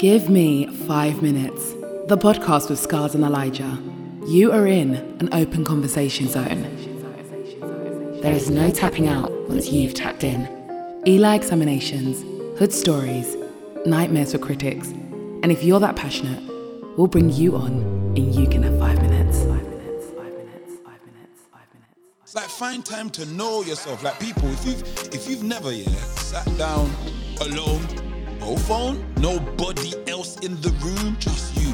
Give me five minutes. The podcast with Scars and Elijah. You are in an open conversation zone. There is no tapping out once you've tapped in. Eli examinations, hood stories, nightmares for critics. And if you're that passionate, we'll bring you on and you can have five minutes. It's like find time to know yourself. Like people, if you've if you've never yeah sat down alone, phone, nobody else in the room, just you,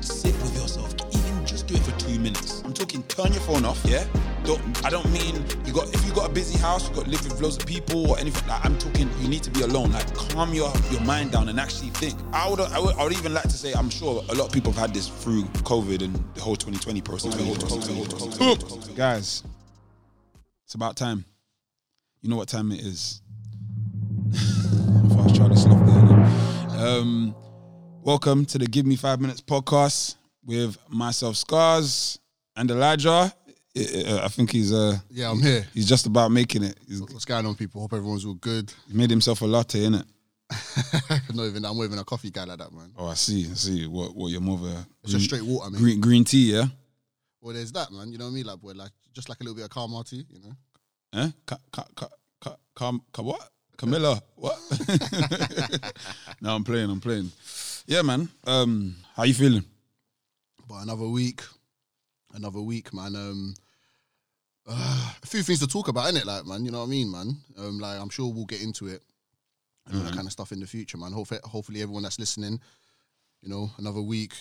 sit with yourself. Even just do it for two minutes. I'm talking turn your phone off. Yeah. Don't I don't mean you got if you got a busy house, you got to live with loads of people or anything. Like I'm talking, you need to be alone. Like calm your your mind down and actually think. I would I would, I would even like to say I'm sure a lot of people have had this through COVID and the whole 2020 process. Guys, it's about time. You know what time it is. Um, welcome to the Give Me Five Minutes podcast with myself, Scars, and Elijah. I- think he's uh Yeah, I'm here. he's just about making it. He's What's going on, people? Hope everyone's all good. he made himself a latte, innit? not even I'm not even a coffee guy like that, man. Oh, I see. I see. What what of a It's just straight water, man. green green tea, yeah? Well, there's that, man. You know what I mean? Like, boy, like just like a little bit of caramel tea, you know. Eh? Ca- ca- ca- ca- cam- ca- what? Camilla? What? no, I'm playing. I'm playing. Yeah, man. Um, how you feeling? But another week, another week, man. Um, uh, a few things to talk about, innit? Like, man, you know what I mean, man. Um, like, I'm sure we'll get into it and all that kind of stuff in the future, man. Hopefully, hopefully, everyone that's listening, you know, another week.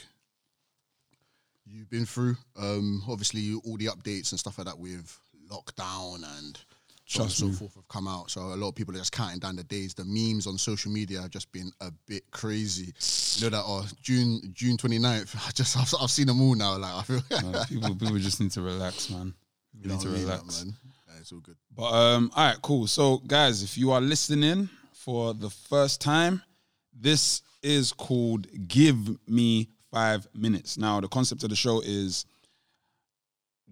You've been through, um, obviously, all the updates and stuff like that with lockdown and so and forth have come out. So a lot of people are just counting down the days. The memes on social media have just been a bit crazy. You know that oh June June 29th. I just I've, I've seen them all now. Like I feel Uh, people people just need to relax, man. You need to relax. man. Yeah, it's all good. But um, all right, cool. So, guys, if you are listening for the first time, this is called "Give Me Five Minutes." Now, the concept of the show is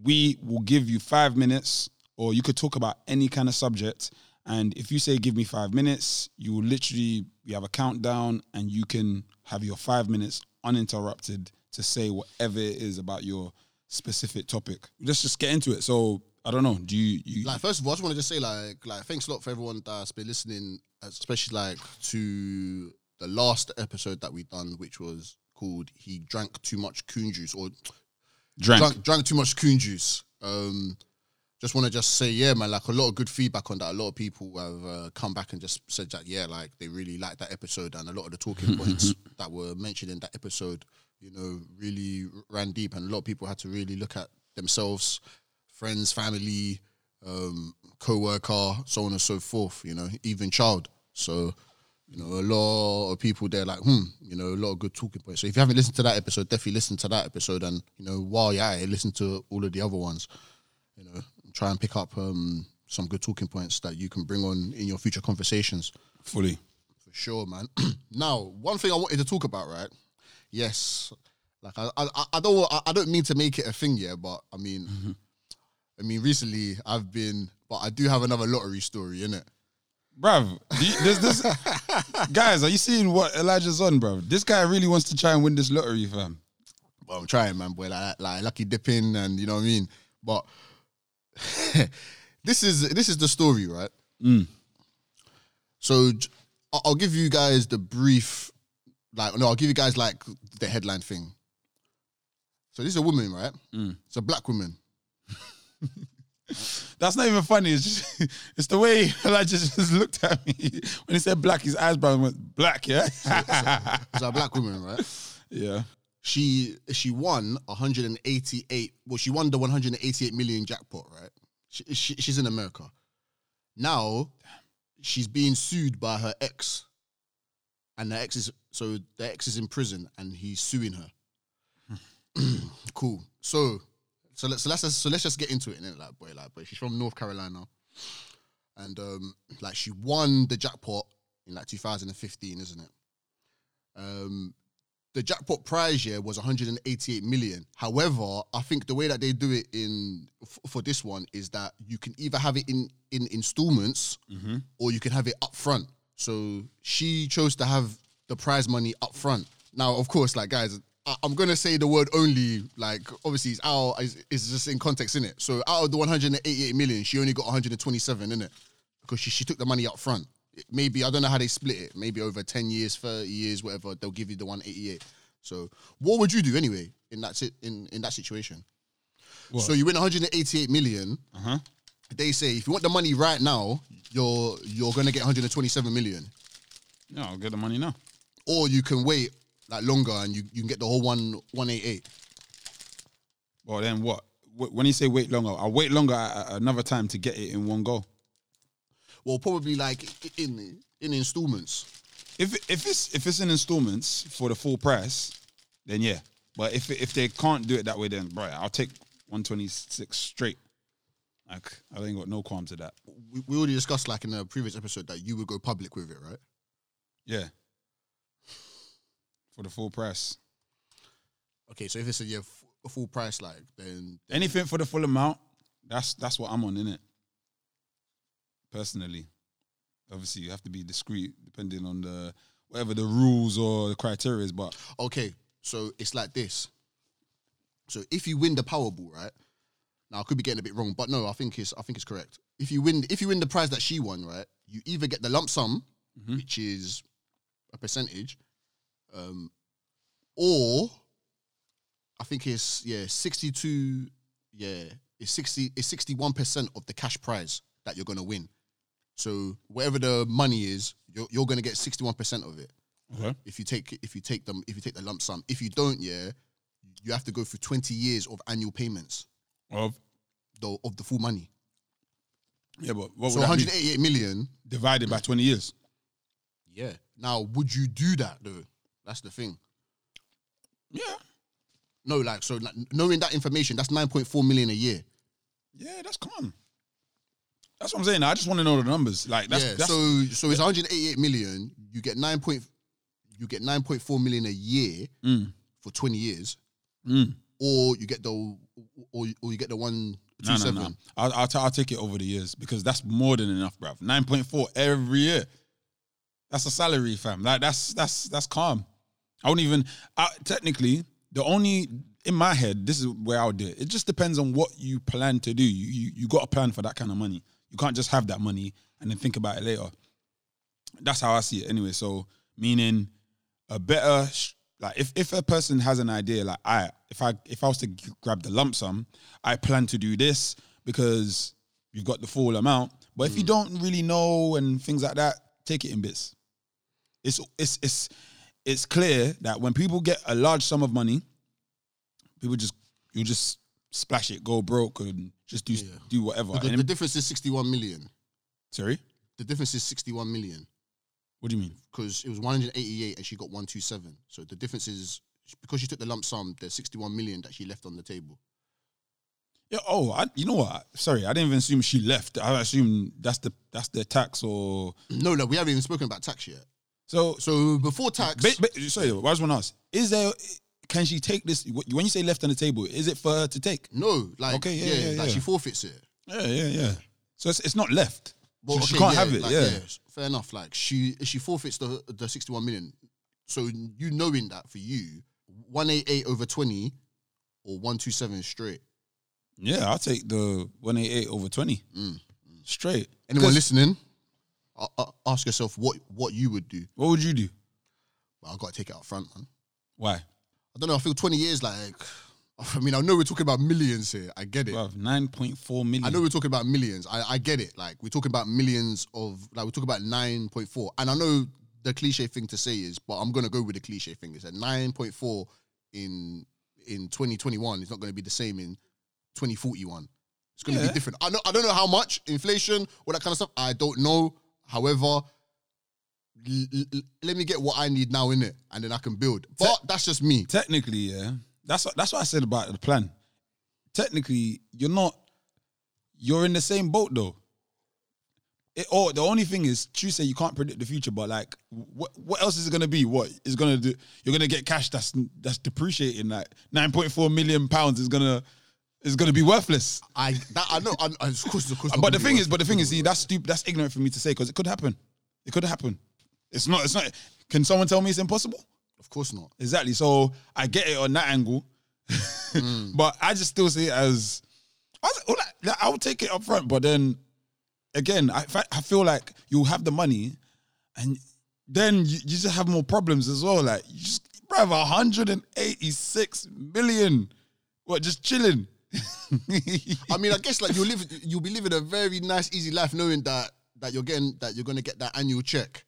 we will give you five minutes, or you could talk about any kind of subject. And if you say "Give me five minutes," you will literally you have a countdown, and you can have your five minutes uninterrupted to say whatever it is about your specific topic. Let's just get into it. So. I don't know. Do you, you Like first of all, I just want to just say like like thanks a lot for everyone that's been listening, especially like to the last episode that we done, which was called "He Drank Too Much Coon Juice" or drank? drank, drank too much coon juice. Um, just want to just say, yeah, man, like a lot of good feedback on that. A lot of people have uh, come back and just said that, yeah, like they really liked that episode, and a lot of the talking points that were mentioned in that episode, you know, really ran deep, and a lot of people had to really look at themselves, friends, family, um, co-worker, so on and so forth. You know, even child. So. You know, a lot of people there like, hmm, you know, a lot of good talking points. So if you haven't listened to that episode, definitely listen to that episode and, you know, while you're at it, listen to all of the other ones. You know, try and pick up um, some good talking points that you can bring on in your future conversations. Fully. For sure, man. now, one thing I wanted to talk about, right? Yes, like I, I, I don't, I, I don't mean to make it a thing, yeah, but I mean, I mean, recently I've been, but I do have another lottery story, innit? Bruv, do you, there's this guys, are you seeing what Elijah's on, bruv? This guy really wants to try and win this lottery, fam. Well, I'm trying, man, boy. Like, like lucky dipping, and you know what I mean. But this is this is the story, right? Mm. So I'll give you guys the brief, like no, I'll give you guys like the headline thing. So this is a woman, right? Mm. It's a black woman. That's not even funny. It's just it's the way Elijah just looked at me when he said black. His eyebrows went black. Yeah, It's a black woman, right? yeah. She she won 188. Well, she won the 188 million jackpot, right? She, she, she's in America. Now she's being sued by her ex, and the ex is so the ex is in prison, and he's suing her. cool. So so let's so let's just, so let's just get into it, innit? Like boy, like boy, she's from North Carolina, and um, like she won the jackpot in like 2015, isn't it? Um, the jackpot prize year was 188 million. However, I think the way that they do it in f- for this one is that you can either have it in in installments mm-hmm. or you can have it up front. So she chose to have the prize money up front. Now, of course, like guys, I, I'm gonna say the word only. Like, obviously, it's out. It's, it's just in context, in it. So, out of the 188 million, she only got 127, in it, because she, she took the money up front. Maybe I don't know how they split it. Maybe over 10 years, 30 years, whatever. They'll give you the 188. So, what would you do anyway in that si- in in that situation? What? So you win 188 million. Uh-huh. They say if you want the money right now, you're you're gonna get 127 million, Yeah, I'll get the money now. or you can wait like longer and you, you can get the whole one 188. Well, then what? When you say wait longer, I'll wait longer at another time to get it in one go. Well, probably like in in installments. If if it's if it's in installments for the full price, then yeah. But if if they can't do it that way, then bro, I'll take one twenty six straight. Like I ain't got no qualms to that. We, we already discussed like in a previous episode that you would go public with it, right? Yeah. For the full price, Okay, so if it's a yeah f- a full price, like then anything for the full amount, that's that's what I'm on in it. Personally, obviously you have to be discreet depending on the whatever the rules or the criteria is. But okay, so it's like this. So if you win the Powerball, right? Now I could be getting a bit wrong, but no, I think it's I think it's correct. If you win, if you win the prize that she won, right? You either get the lump sum, which is a percentage, um, or I think it's yeah sixty two, yeah it's sixty it's sixty one percent of the cash prize that you're gonna win. So whatever the money is, you're you're gonna get sixty one percent of it okay, if you take if you take them if you take the lump sum. If you don't, yeah, you have to go through twenty years of annual payments of though of the full money. yeah, but what So be? hundred eighty-eight million. divided by twenty years? Yeah. Now, would you do that though? That's the thing. Yeah, No, like so like, knowing that information, that's nine point four million a year. yeah, that's calm. That's what I'm saying. I just want to know the numbers. Like that's, yeah. that's so so it's one hundred eighty-eight million. You get nine point you get nine point four million a year Mm. for twenty years, Mm. or you get the or or you get the one two No, no, seven. no. I'll, I'll, t- I'll take it over the years because that's more than enough, bruv. Nine point four every year. That's a salary, fam. Like that's that's that's calm. I wouldn't even. I, technically, the only in my head, this is where I would do it. It just depends on what you plan to do. You you, you got a plan for that kind of money. You can't just have that money and then think about it later. That's how I see it, anyway. So meaning a better like if, if a person has an idea like I if I if I was to grab the lump sum, I plan to do this because you've got the full amount. But if you mm. don't really know and things like that, take it in bits. It's it's it's it's clear that when people get a large sum of money, people just you just splash it, go broke, and just do Yeah. do whatever. The, And the difference is sixty-one million. sorry, The difference is sixty-one million. what do you mean? because it was 188 and she got 127. So the difference is because she took the lump sum, there's 61 million that she left on the table. Yeah. Oh, I, you know what? Sorry, I didn't even assume she left. I assume that's the that's the tax or No, no, we haven't even spoken about tax yet. so. So before tax, Ba- ba- sorry, I just want to ask: Is there? Can she take this? When you say left on the table, is it for her to take? no, like Okay, yeah, yeah, yeah, like yeah. she forfeits it. Yeah, yeah, yeah. So it's, it's not left. Well, she, she can't have it. like, yeah. fair enough. Like she she forfeits the the 61 million. So you knowing that for you, 188 over 20 or 127 straight. yeah, I'll take the one eight eight over twenty Mm. straight. Anyone listening, ask yourself what what you would do. What would you do? Well, I got to take it out front, man. Why? I don't know. I feel 20 years like. I mean, I know we're talking about millions here. I get it. Nine point four million. I know we're talking about millions. I, I get it. Like we're talking about millions of like we're talking about nine point four. And I know the cliche thing to say is, but I'm gonna go with the cliche thing. It's at nine point four in in 2021. It's not gonna be the same in 2041. It's gonna Yeah. be different. I know I don't know how much inflation, all that kind of stuff. I don't know. However, let me get what I need now in it, and then I can build. But that's just me. Technically, yeah. That's what, that's what I said about the plan. Technically, you're not. You're in the same boat though. It, or the only thing is, true say you can't predict the future, but like, what what else is it gonna be? What is gonna do? You're gonna get cash that's that's depreciating. Like nine point four million pounds is gonna is gonna be worthless. I that I know. I, I, of course, of course. But the thing is, but the thing is, see, that's stupid. That's ignorant for me to say because it could happen. It could happen. It's not. It's not. Can someone tell me it's impossible? Of course not. Exactly. So I get it on that angle, Mm. but I just still see it as I, was- like, I would take it up front. But then again, I I feel like you'll have the money, and then you, you just have more problems as well. Like you just, bro, 186 million, what just chilling. I mean, I guess like you'll live, you'll be living a very nice, easy life, knowing that that you're getting that you're gonna get that annual check.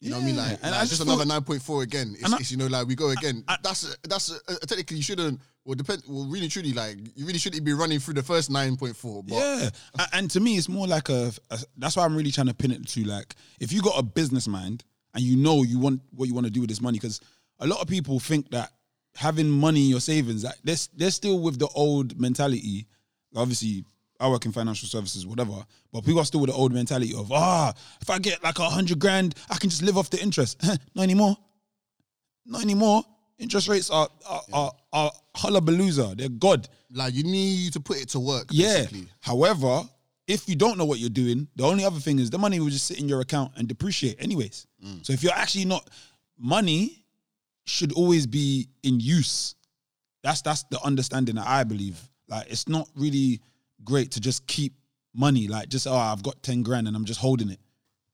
You know what I mean? Like, and like, I just just another nine point four again. It's, I- it's, you know like we go again. that's that's uh, technically you shouldn't. Well, depend. Well, really, truly, like you really shouldn't be running through the first nine point four. But Yeah, and to me, it's more like a, a- That's why I'm really trying to pin it to like, if you got a business mind and you know you want what you want to do with this money, because a lot of people think that having money in your savings, like they're they're still with the old mentality. Obviously, I work in financial services, whatever, but people are still with the old mentality of ah, if I get like a hundred grand, I can just live off the interest. Not anymore. Not anymore. Interest rates are are are, are hullabalooza. They're god. like you need to put it to work. Yeah. Basically. However, if you don't know what you're doing, the only other thing is the money will just sit in your account and depreciate anyways. So if you're actually not money should always be in use. That's that's the understanding that I believe. Like it's not really great to just keep money like just oh I've got 10 grand and I'm just holding it.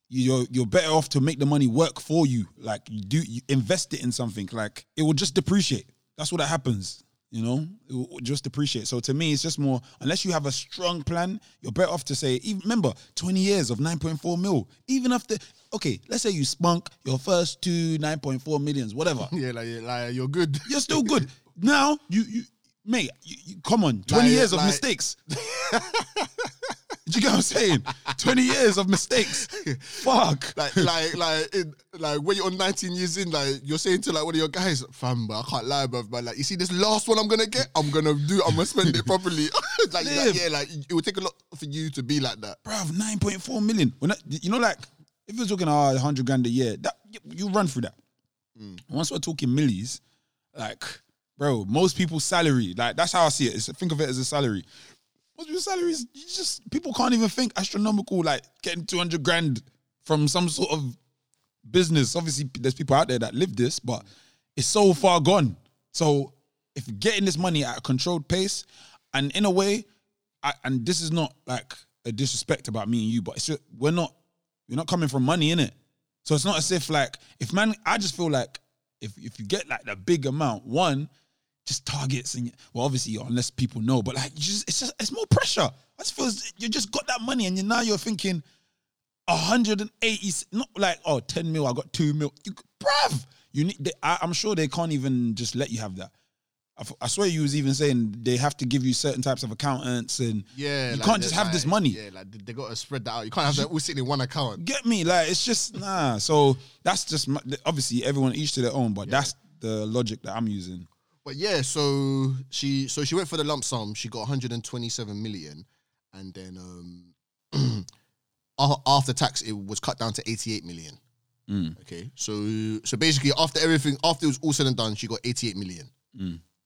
You're you're better off to make the money work for you. Like you do you invest it in something like it will just depreciate. That's what that happens. You know, it will just depreciate. So to me, it's just more. Unless you have a strong plan, you're better off to say. Even remember, 20 years of 9.4 mil. Even after, okay, let's say you spunk your first two 9.4 millions, whatever. Yeah, like, yeah, like you're good. You're still good. Now you you mate, you, you, come on, 20 Like- years of like- mistakes. Do you get what I'm saying? 20 years of mistakes. Fuck. like, like, like, in, like when you're on 19 years in, like you're saying to like one of your guys, fam, but I can't lie, bro. But like, you see this last one I'm gonna get, I'm gonna do, I'm gonna spend it properly. like, like, yeah, like it would take a lot for you to be like that. Bruv, 9.4 million. When that, you know, like, if you're talking ah, oh, 100 grand a year, that you, you run through that. Mm. Once we're talking millies, like, bro, most people's salary, like, that's how I see it. It's, think of it as a salary. Most people's salaries, you just, people can't even think astronomical, like getting 200 grand from some sort of business. Obviously, there's people out there that live this, but it's so far gone. So, if getting this money at a controlled pace, and in a way, I, and this is not like a disrespect about me and you, but it's just, we're not we're not coming from money in it. So it's not as if like if man, I just feel like if if you get like the big amount, one just targets and well, obviously unless people know, but like just it's just it's more pressure. I just feel you just got that money and you now you're thinking 180, not like oh 10 mil, I got two mil. You, bruv, you need. They, I, I'm sure they can't even just let you have that. I, f- I swear you was even saying they have to give you certain types of accountants and Yeah, you like, can't just have this money. Yeah, like they, got to spread that out. You can't have that all sitting in one account. Get me? Like it's just nah. So that's just my, obviously everyone each to their own, but that's the logic that I'm using. But yeah, so she so she went for the lump sum. She got 127 million, and then um after tax it was cut down to 88 million. Okay, so so basically after everything, after it was all said and done, she got 88 million.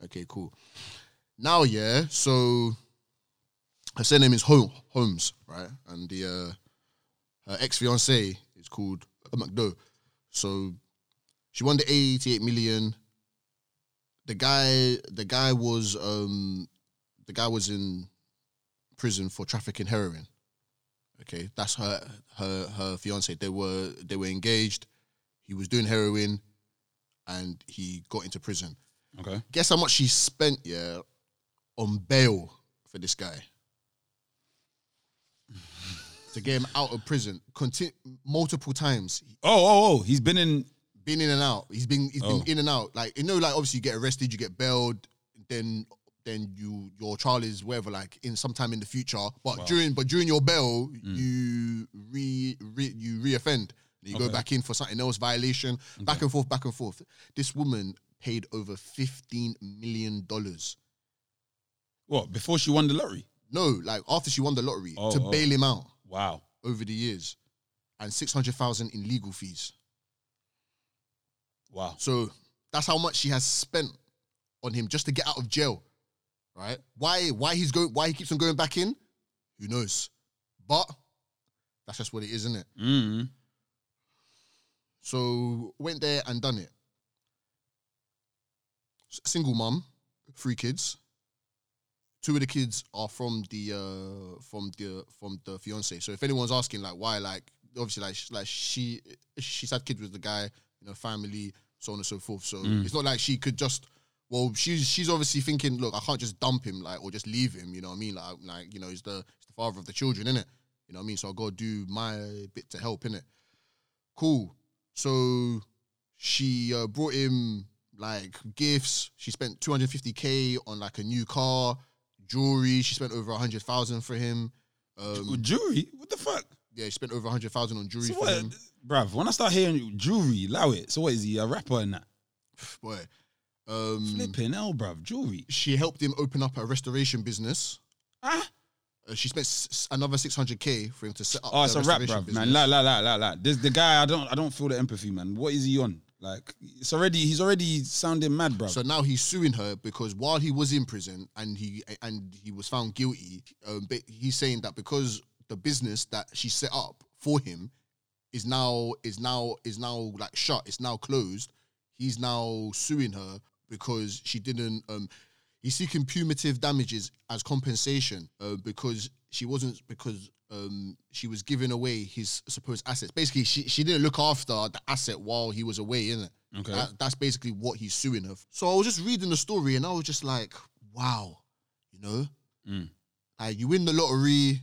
Okay, cool. Now yeah, so her surname is Hol- Holmes, right? And the uh, her ex fiance is called McDow. So she won the 88 million the guy the guy was um the guy was in prison for trafficking heroin okay that's her her her fiance they were they were engaged he was doing heroin and he got into prison Okay. guess how much she spent yeah on bail for this guy to get him out of prison conti- multiple times Oh, oh, oh! He's been in. Been in and out. He's been he's Oh. been in and out. Like you know, like obviously you get arrested, you get bailed, then then you your trial is wherever, like in sometime in the future. But during but during your bail, mm. you re, re you reoffend. You go back in for something else, violation, back and forth, back and forth. This woman paid over fifteen million dollars. What before she won the lottery? No, like after she won the lottery Oh, to oh. bail him out Wow. over the years, and six hundred thousand in legal fees. Wow. So that's how much she has spent on him just to get out of jail. Right? Why why he's going why he keeps on going back in? Who knows? But that's just what it is, isn't it? Mm. So went there and done it. Single mum, three kids. Two of the kids are from the uh from the from the fiance. So if anyone's asking like why, like obviously like like she she's had kids with the guy, you know, family, so on and so forth. So it's not like she could just. Well, she's she's obviously thinking, look, I can't just dump him like or just leave him. You know what I mean? Like like you know, he's the he's the father of the children, innit? You know what I mean? So I gotta do my bit to help, innit? Cool. So she uh, brought him like gifts. She spent 250k on like a new car, jewelry. She spent over 100,000 for him. Um, jewelry? What the fuck? yeah, she spent over 100,000 on jewelry So for what, him. Bruv? When I start hearing jewelry, allow it. So what is he a rapper and that? Boy. Um, Flipping hell, bruv. Jewelry. she helped him open up a restoration business. Ah. Uh, she spent s- another 600k for him to set up. Oh, it's a rap, restoration bruv, business. man. La la la la la. This the guy. I don't. I don't feel the empathy, man. What is he on? Like, it's already. He's already sounding mad, bruv. So now he's suing her because while he was in prison and he and he was found guilty, um, but he's saying that because the business that she set up for him is now is now is now like shut, it's now closed. He's now suing her because she didn't. Um, he's seeking punitive damages as compensation uh, because she wasn't because um, she was giving away his supposed assets. Basically, she she didn't look after the asset while he was away, innit? Okay. That, that's basically what he's suing her. for. So I was just reading the story and I was just like, wow, you know, Mm. like you win the lottery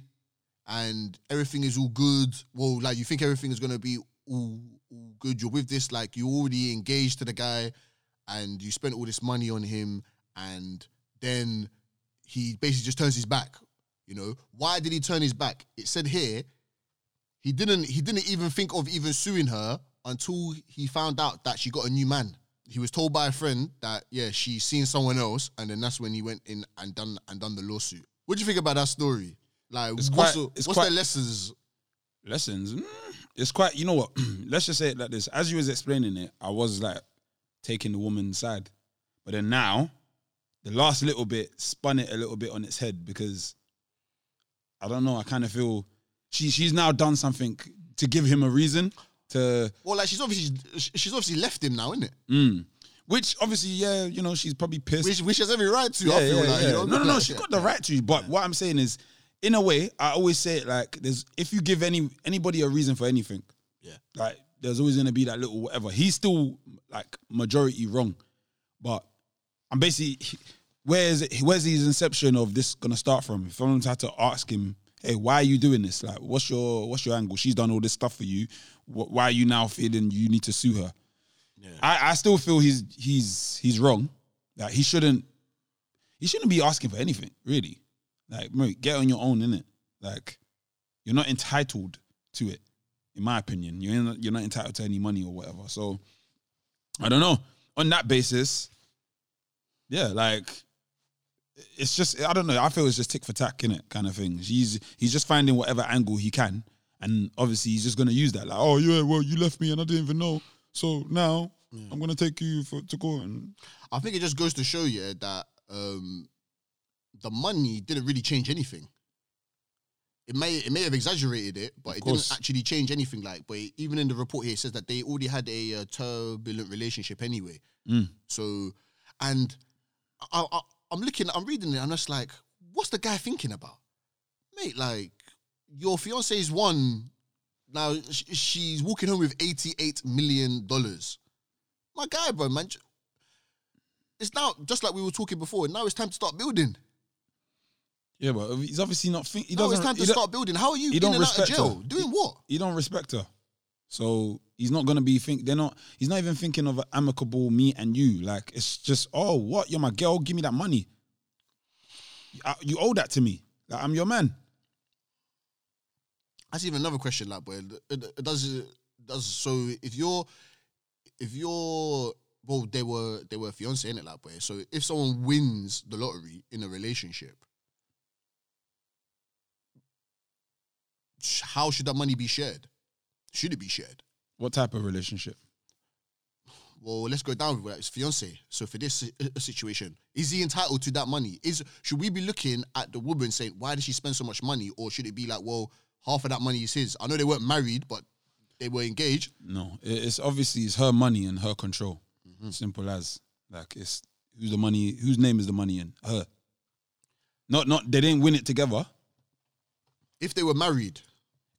and everything is all good. Well, like you think everything is gonna be all, all good. You're with this, like you already engaged to the guy and you spent all this money on him and then he basically just turns his back. You know, why did he turn his back? It said here he didn't he didn't even think of even suing her until he found out that she got a new man. He was told by a friend that yeah, she's seen someone else, and then that's when he went in and done and done the lawsuit. What do you think about that story? Like, It's what's, quite- the, it's what's quite- the lessons? lessons. mm, It's quite. You know what? Let's just say it like this. As you was explaining it, I was like taking the woman's side, but then now, the last little bit spun it a little bit on its head because I don't know. I kind of feel she she's now done something to give him a reason to. Well, like she's obviously she's obviously left him now, isn't it? Mm, which obviously, yeah, you know, she's probably pissed. Which, which has every right to. yeah, I feel yeah, like yeah. you know. no, no, no. Like, She's got the right to. But what I'm saying is, in a way, I always say it like there's if you give any anybody a reason for anything, Yeah. like there's always gonna be that little whatever. He's still like majority wrong, but I'm basically where's it, where's his inception of this gonna start from? If someone's had to ask him, hey, why are you doing this? Like, what's your what's your angle? She's done all this stuff for you. Why are you now feeling you need to sue her? I, I still feel he's he's he's wrong. Like he shouldn't he shouldn't be asking for anything, really. Like, mate, get on your own, innit? Like, you're not entitled to it, in my opinion. You're not, you're not entitled to any money or whatever. So, I don't know. On that basis, yeah, like, it's just I don't know. I feel it's just tick for tack, innit, kind of thing. He's he's just finding whatever angle he can, and obviously he's just gonna use that. Like, oh yeah, well you left me and I didn't even know, so now I'm gonna take you for to court and I think it just goes to show you that um, the money didn't really change anything. It may it may have exaggerated it, but Of it course. didn't actually change anything. Like, but even in the report here, it says that they already had a uh, turbulent relationship anyway. Mm. So, and I, I, I'm looking, I'm reading it, and I'm just like, what's the guy thinking about, mate? Like, your fiance is one. Now she's walking home with 88 million dollars. My guy, bro, man. It's now just like we were talking before. Now it's time to start building. Yeah, but he's obviously not think he Now doesn't it's time to start building. How are you he in don't and out of respect jail? her. Doing what? he don't respect her. So he's not gonna be think they're not he's not even thinking of an amicable me and you. Like it's just, oh what, you're my girl, give me that money. Uh, You owe that to me. Like, I'm your man. That's even another question. Like, boy, it, it does it does so if you're if you're well, they were they were fiance in it, like, boy. So if someone wins the lottery in a relationship, how should that money be shared? Should it be shared? What type of relationship? Well, let's go down with that. It's fiance. So for this uh, situation, is he entitled to that money? Is should we be looking at the woman saying why did she spend so much money, or should it be like, well, half of that money is his? I know they weren't married, but they were engaged. No, it's obviously it's her money and her control. Simple as like it's who's the money? Whose name is the money in? Her. Not not they didn't win it together. If they were married,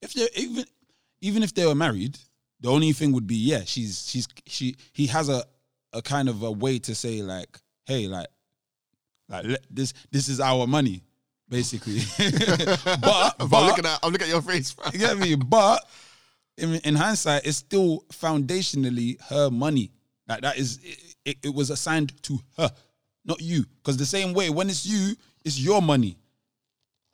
If they even even if they were married, the only thing would be yeah, she's she's she he has a a kind of a way to say like, hey, like like let, this this is our money, basically. but I'm looking at I'm looking at your face. you get me? But in, in hindsight, it's still foundationally her money. Like that is it, it, it was assigned to her, not you. Because the same way, when it's you, it's your money.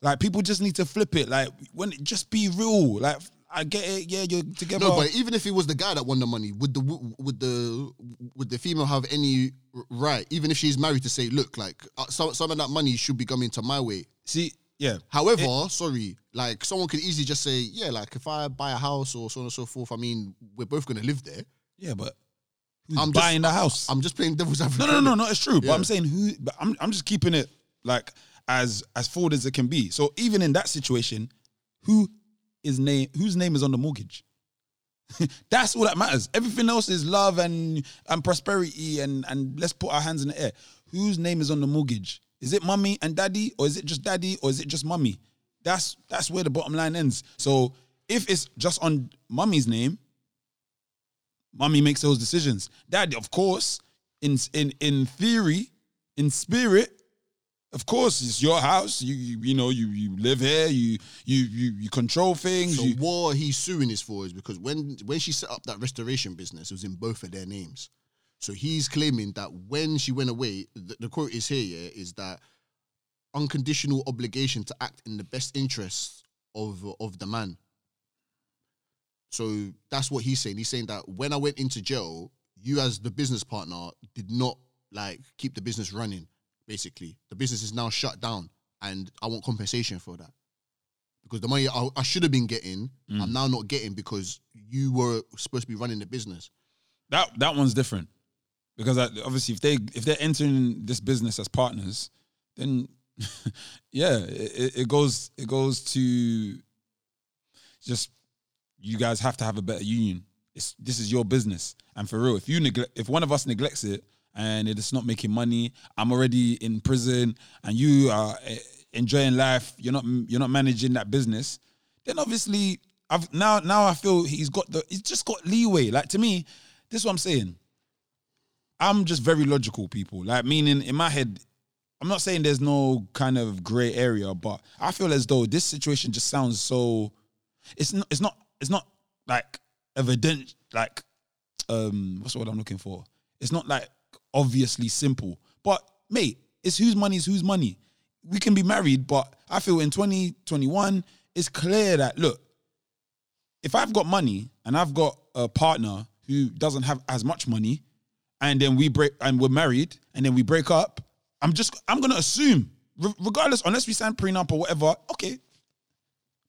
Like people just need to flip it. Like when it just be real. Like I get it. Yeah, you're together. No, but even if it was the guy that won the money, would the would the would the female have any right, even if she's married, to say, look, like uh, some some of that money should be coming to my way. see, yeah. However, sorry, like someone could easily just say, yeah, like if I buy a house or so on and so forth, I mean, we're both gonna live there. Yeah, but I'm just- buying the house? I'm just playing devil's advocate. no, no, no. No, it's true. But I'm saying who. But I'm I'm just keeping it like as as forward as it can be. So even in that situation, who is name whose name is on the mortgage? That's all that matters. Everything else is love and and prosperity and and let's put our hands in the air. Whose name is on the mortgage? Is it mummy and daddy, or is it just daddy, or is it just mummy? That's that's where the bottom line ends. So if it's just on mummy's name, Mommy makes those decisions. Daddy, of course, in in in theory, in spirit, of course, it's your house. You you, you know you you live here. You you you you control things. So you, what he's suing this for is because when when she set up that restoration business, it was in both of their names. So he's claiming that when she went away, the, the quote is here, yeah, is that unconditional obligation to act in the best interests of of the man. So that's what he's saying. He's saying that when I went into jail, you as the business partner did not like keep the business running. Basically, the business is now shut down, and I want compensation for that. Because the money I, I should have been getting, I'm mm. now not getting because you were supposed to be running the business. that that one's different. Because I, obviously if they if they're entering this business as partners, then yeah, it, it goes it goes to just you guys have to have a better union. It's this is your business, and for real, if you neglect if one of us neglects it and it's not making money, I'm already in prison, and you are eh, enjoying life. You're not you're not managing that business. Then obviously, I've now now I feel he's got the he's just got leeway. Like to me, this is what I'm saying. I'm just very logical, people. Like meaning in my head, I'm not saying there's no kind of gray area, but I feel as though this situation just sounds so. It's not. It's not. It's not like evident. Like, um, what's the word I'm looking for? It's not like obviously simple. But mate, it's whose money is whose money. We can be married, but I feel in 2021, it's clear that look, if I've got money and I've got a partner who doesn't have as much money, and then we break and we're married, and then we break up, I'm just I'm gonna assume, regardless, unless we sign prenup or whatever. Okay,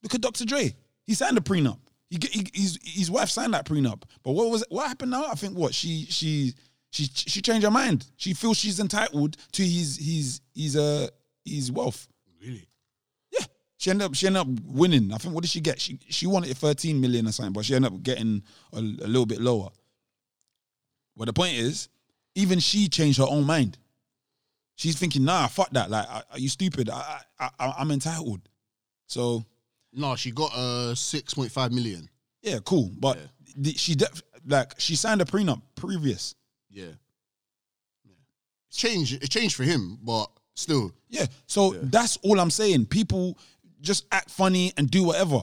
look at Dr. Dre. He signed a prenup. He, he his his wife signed that prenup. But what was what happened now? I think what she she she she changed her mind. She feels she's entitled to his his his uh his wealth. Really? Yeah. She ended up she ended up winning. I think what did she get? She she wanted 13 million or something, but she ended up getting a, a little bit lower. But the point is, even she changed her own mind. She's thinking, nah, fuck that. Like, are you stupid? I, I, I, I'm entitled. So No, she got uh six point five million. yeah, cool. But the- she def- like she signed a prenup previous. Yeah. yeah. It's changed. It changed for him, but still. Yeah. So that's all I'm saying. People just act funny and do whatever.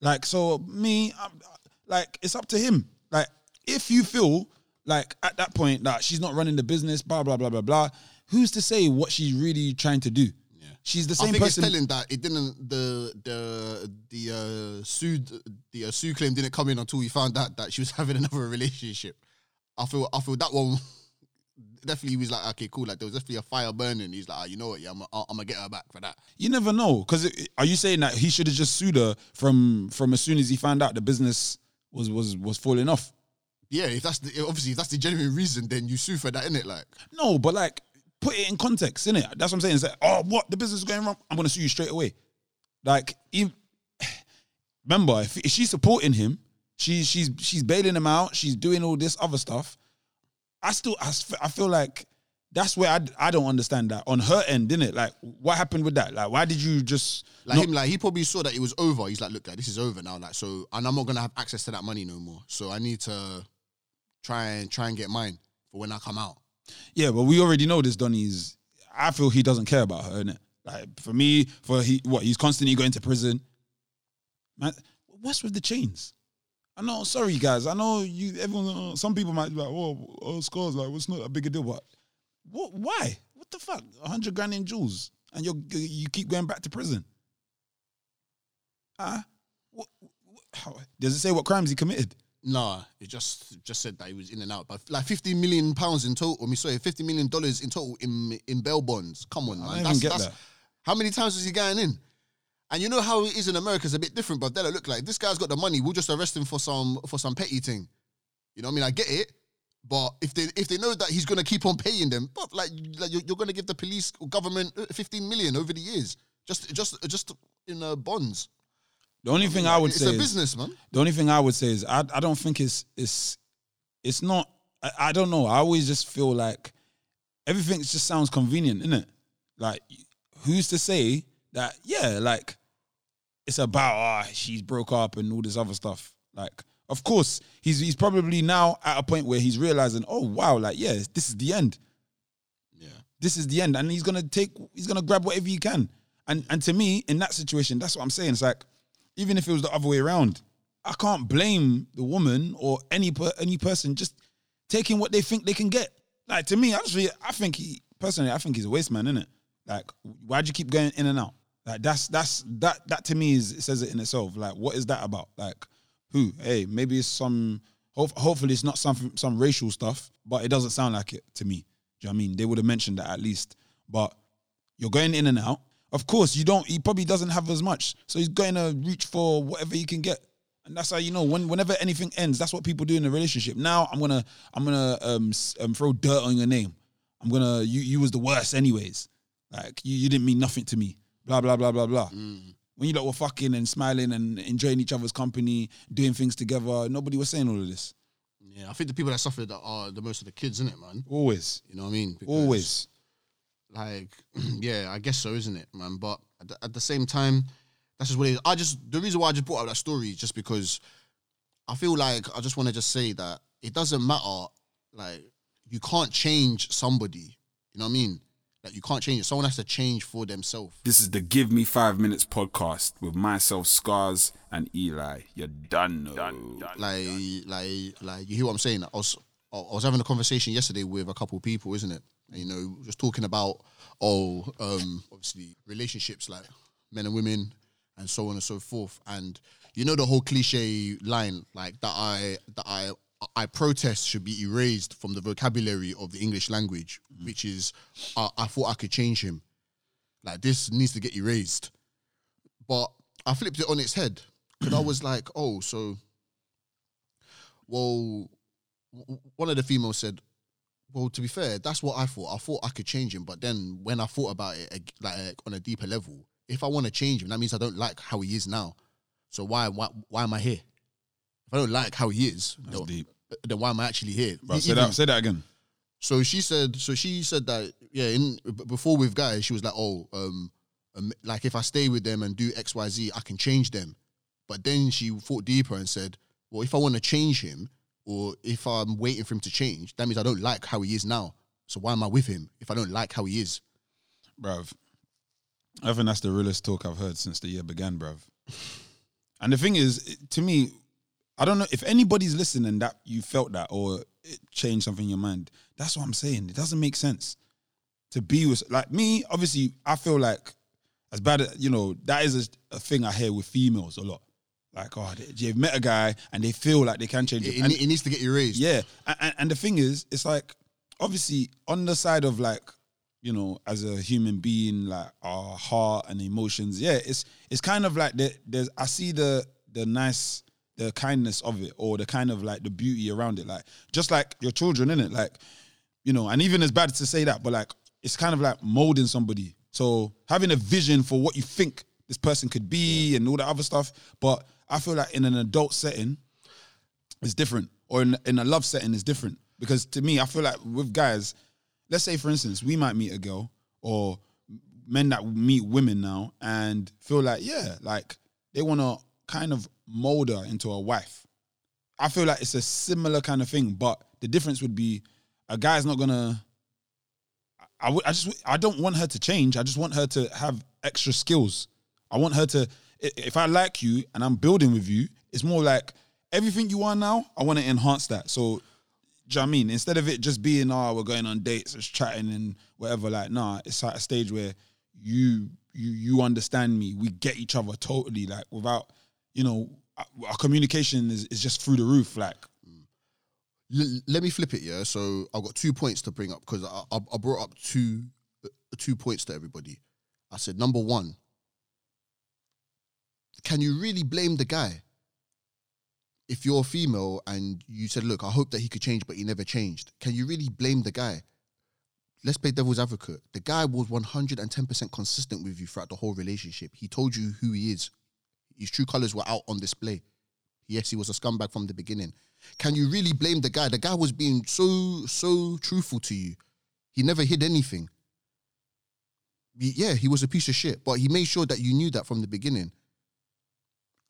Like, so me, I'm, like, it's up to him. Like, if you feel like at that point that she's not running the business, blah, blah, blah, blah, blah, who's to say what she's really trying to do? Yeah. She's the I same think person. it's telling that it didn't the the the uh sued the uh, sue claim didn't come in until we found out that she was having another relationship. I feel I feel that one definitely was like okay cool like there was definitely a fire burning. He's like ah, you know what yeah I'm I'm gonna get her back for that. you never know. Because are you saying that he should have just sued her from from as soon as he found out the business was was was falling off? Yeah, if that's the obviously if that's the genuine reason, then you sue for that, innit? Like No, but like put it in context, innit? That's what I'm saying. It's like, oh, what the business is going wrong? I'm gonna sue you straight away. Like, if, remember, if, if she's supporting him, she's she's she's bailing him out, she's doing all this other stuff. I still I feel like that's where I, I don't understand that on her end, didn't it? Like, what happened with that? Like, why did you just Like not- him, like he probably saw that it was over. He's like, look, guy, this is over now. Like, so and I'm not gonna have access to that money no more. So I need to try and try and get mine for when I come out. Yeah, but we already know this. Donny's. I feel he doesn't care about her, innit? Like for me, for he what he's constantly going to prison. Man, what's with the chains? I know. Sorry, guys. I know you. Everyone. uh, Some people might be like, "Oh, oh Scars. Like, what's not a big a deal?" But what? Why? What the fuck? A hundred grand in jewels, and you you keep going back to prison. Ah, how, does it say what crimes he committed? Nah, it just just said that he was in and out. But like 50 million pounds in total. I mean, sorry, 50 million dollars in total in in bail bonds. Come on, I man. That's, get that's, that. How many times was he going in? And you know how it is in America. is a bit different, but they look like this guy's got the money. We'll just arrest him for some for some petty thing. You know what I mean? I get it, but if they if they know that he's gonna keep on paying them, but like, like you're, you're gonna give the police or government uh, 15 million over the years, just just just in uh, bonds. The only thing I would it's say a is, business, man. The only thing I would say is I I don't think it's it's it's not I, I don't know. I always just feel like everything just sounds convenient, innit? Like who's to say that yeah, like it's about ah she's broke up and all this other stuff. Like of course he's he's probably now at a point where he's realizing, oh wow, like yeah, this is the end. Yeah. This is the end. And he's gonna take he's gonna grab whatever he can. And and to me, in that situation, that's what I'm saying. It's like, even if it was the other way around, I can't blame the woman or any per, any person just taking what they think they can get. Like to me, feel, I think he personally, I think he's a waste man, isn't it? Like, why'd you keep going in and out? Like that's that's that that to me is it says it in itself. Like, what is that about? Like, who? Hey, maybe it's some. Hope, hopefully, it's not some some racial stuff, but it doesn't sound like it to me. Do you know I mean? They would have mentioned that at least. But you're going in and out. Of course, you don't. He probably doesn't have as much, so he's going to reach for whatever he can get, and that's how you know. When whenever anything ends, that's what people do in a relationship. Now I'm gonna I'm gonna um, um throw dirt on your name. I'm gonna you you was the worst anyways. Like you you didn't mean nothing to me. Blah blah blah blah blah. Mm. When you lot were fucking and smiling and enjoying each other's company, doing things together, nobody was saying all of this. Yeah, I think the people that suffered are the most of the kids, isn't it, man? Always, You know what I mean? Because, always. Like, yeah, I guess so, isn't it, man? But at the, at the same time, that's just what it is. I just the reason why I just brought up that story is just because I feel like I just want to just say that it doesn't matter. Like, you can't change somebody. You know what I mean? Like, you can't change it. Someone has to change for themselves. This is the Give Me Five Minutes podcast with myself, Scars, and Eli. You're done. Done. like like like you hear what I'm saying. I was I was having a conversation yesterday with a couple of people, isn't it? And, you know, just talking about oh, um, obviously relationships like men and women and so on and so forth. And you know the whole cliche line like that I that I I protest should be erased from the vocabulary of the English language, mm-hmm. which is I, I thought I could change him. Like this needs to get erased. But I flipped it on its head because I was like, oh, so well, w- one of the females said, "Well, to be fair, that's what I thought. I thought I could change him, but then when I thought about it, like on a deeper level, if I want to change him, that means I don't like how he is now. So why why why am I here? If I don't like how he is, That's deep. Then why am I actually here? Bro, say that. Say that again. so she said, so she said that yeah, in before with guys, she was like, oh, um, um, like if I stay with them and do X, Y, Z, I can change them. But then she thought deeper and said, well, if I want to change him, or if I'm waiting for him to change, that means I don't like how he is now. So why am I with him if I don't like how he is? bruv. I think that's the realest talk I've heard since the year began, bruv. And the thing is, to me, I don't know if anybody's listening that you felt that or it changed something in your mind. That's what I'm saying. It doesn't make sense to be with like me. Obviously, I feel like as bad as you know that is a, a thing I hear with females a lot. Like, oh, they, they've met a guy and they feel like they can change It, And- it needs to get erased. yeah, and, and, and the thing is, it's like obviously on the side of like you know, as a human being, like our heart and emotions, yeah, it's it's kind of like there, there's I see the the nice the kindness of it or the kind of like the beauty around it, like just like your children, in it, like you know, and even as bad to say that, but like it's kind of like molding somebody. So having a vision for what you think this person could be and all that other stuff, but I feel like in an adult setting, it's different, or in in a love setting, it's different. Because to me, I feel like with guys, let's say for instance, we might meet a girl or men that meet women now and feel like, yeah, like they want to kind of mold her into a wife. I feel like it's a similar kind of thing, but the difference would be a guy's not gonna. I. I just. I don't want her to change. I just want her to have extra skills. I want her to. If I like you and I'm building with you, it's more like everything you are now. I want to enhance that. So, do you know I mean? Instead of it just being, oh, we're going on dates, just chatting and whatever. Like, nah, it's at a stage where you you you understand me. We get each other totally. Like, without you know, our communication is, is just through the roof. Like, L- let me flip it, yeah. So I've got two points to bring up because I, I, brought up two uh, two points to everybody. I said number one, can you really blame the guy if you're female and you said, "Look, I hope that he could change, but he never changed"? Can you really blame the guy? Let's play devil's advocate. The guy was 110% consistent with you throughout the whole relationship. He told you who he is. His true colors were out on display. Yes, he was a scumbag from the beginning. Can you really blame the guy? The guy was being so, so truthful to you. He never hid anything. Yeah, he was a piece of shit, but he made sure that you knew that from the beginning.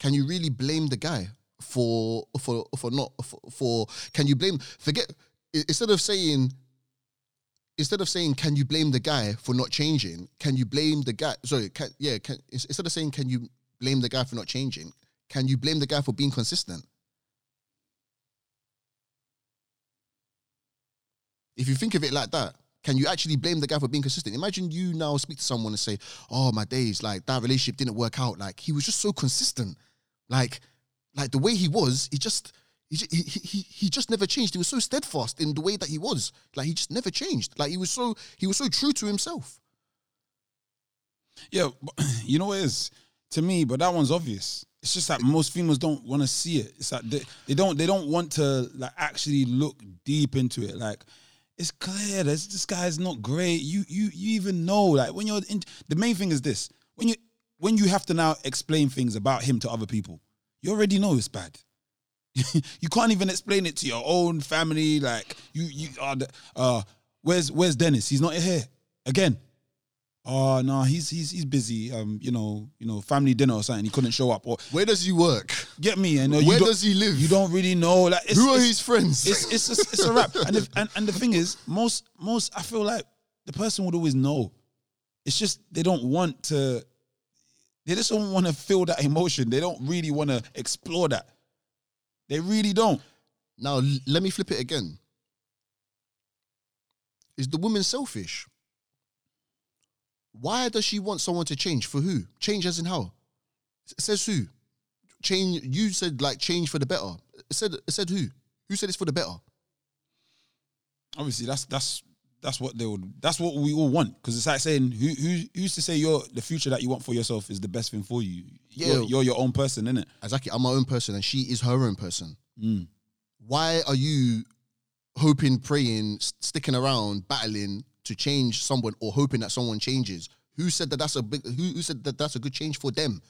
Can you really blame the guy for for for not for, for can you blame forget instead of saying instead of saying can you blame the guy for not changing can you blame the guy sorry can, yeah can, instead of saying can you blame the guy for not changing can you blame the guy for being consistent if you think of it like that can you actually blame the guy for being consistent imagine you now speak to someone and say oh my days like that relationship didn't work out like he was just so consistent like like the way he was he just he, he, he, he just never changed. He was so steadfast in the way that he was. Like he just never changed. Like he was so he was so true to himself. Yeah, you know what is to me, but that one's obvious. It's just that most females don't want to see it. It's like they, they don't they don't want to like actually look deep into it. Like it's clear this this guy's not great. You you you even know like when you're in the main thing is this when you when you have to now explain things about him to other people, you already know it's bad. you can't even explain it to your own family. Like you you are the, uh where's where's Dennis? He's not here again. Oh no, he's he's he's busy. Um, you know, you know, family dinner or something. He couldn't show up. Or Where does he work? get me, and Where does he live? You don't really know. Like, it's, Who are it's- his friends? It's it's it's, it's a wrap. And, the, and and the thing is, most most I feel like the person would always know. It's just they don't want to. They just don't want to feel that emotion. They don't really want to explore that. They really don't. Now let me flip it again. Is the woman selfish? Why does she want someone to change? For who? Change as in how? S- says who? Change. You said like change for the better. It said it said who? Who said it's for the better? Obviously, that's that's that's what they would. That's what we all want. Because it's like saying, who who who's to say your the future that you want for yourself is the best thing for you? Yeah. You're, you're your own person, innit? Exactly. I'm my own person, and she is her own person. Mm. Why are you hoping, praying, sticking around, battling to change someone, or hoping that someone changes? Who said that that's a big? Who, who said that that's a good change for them?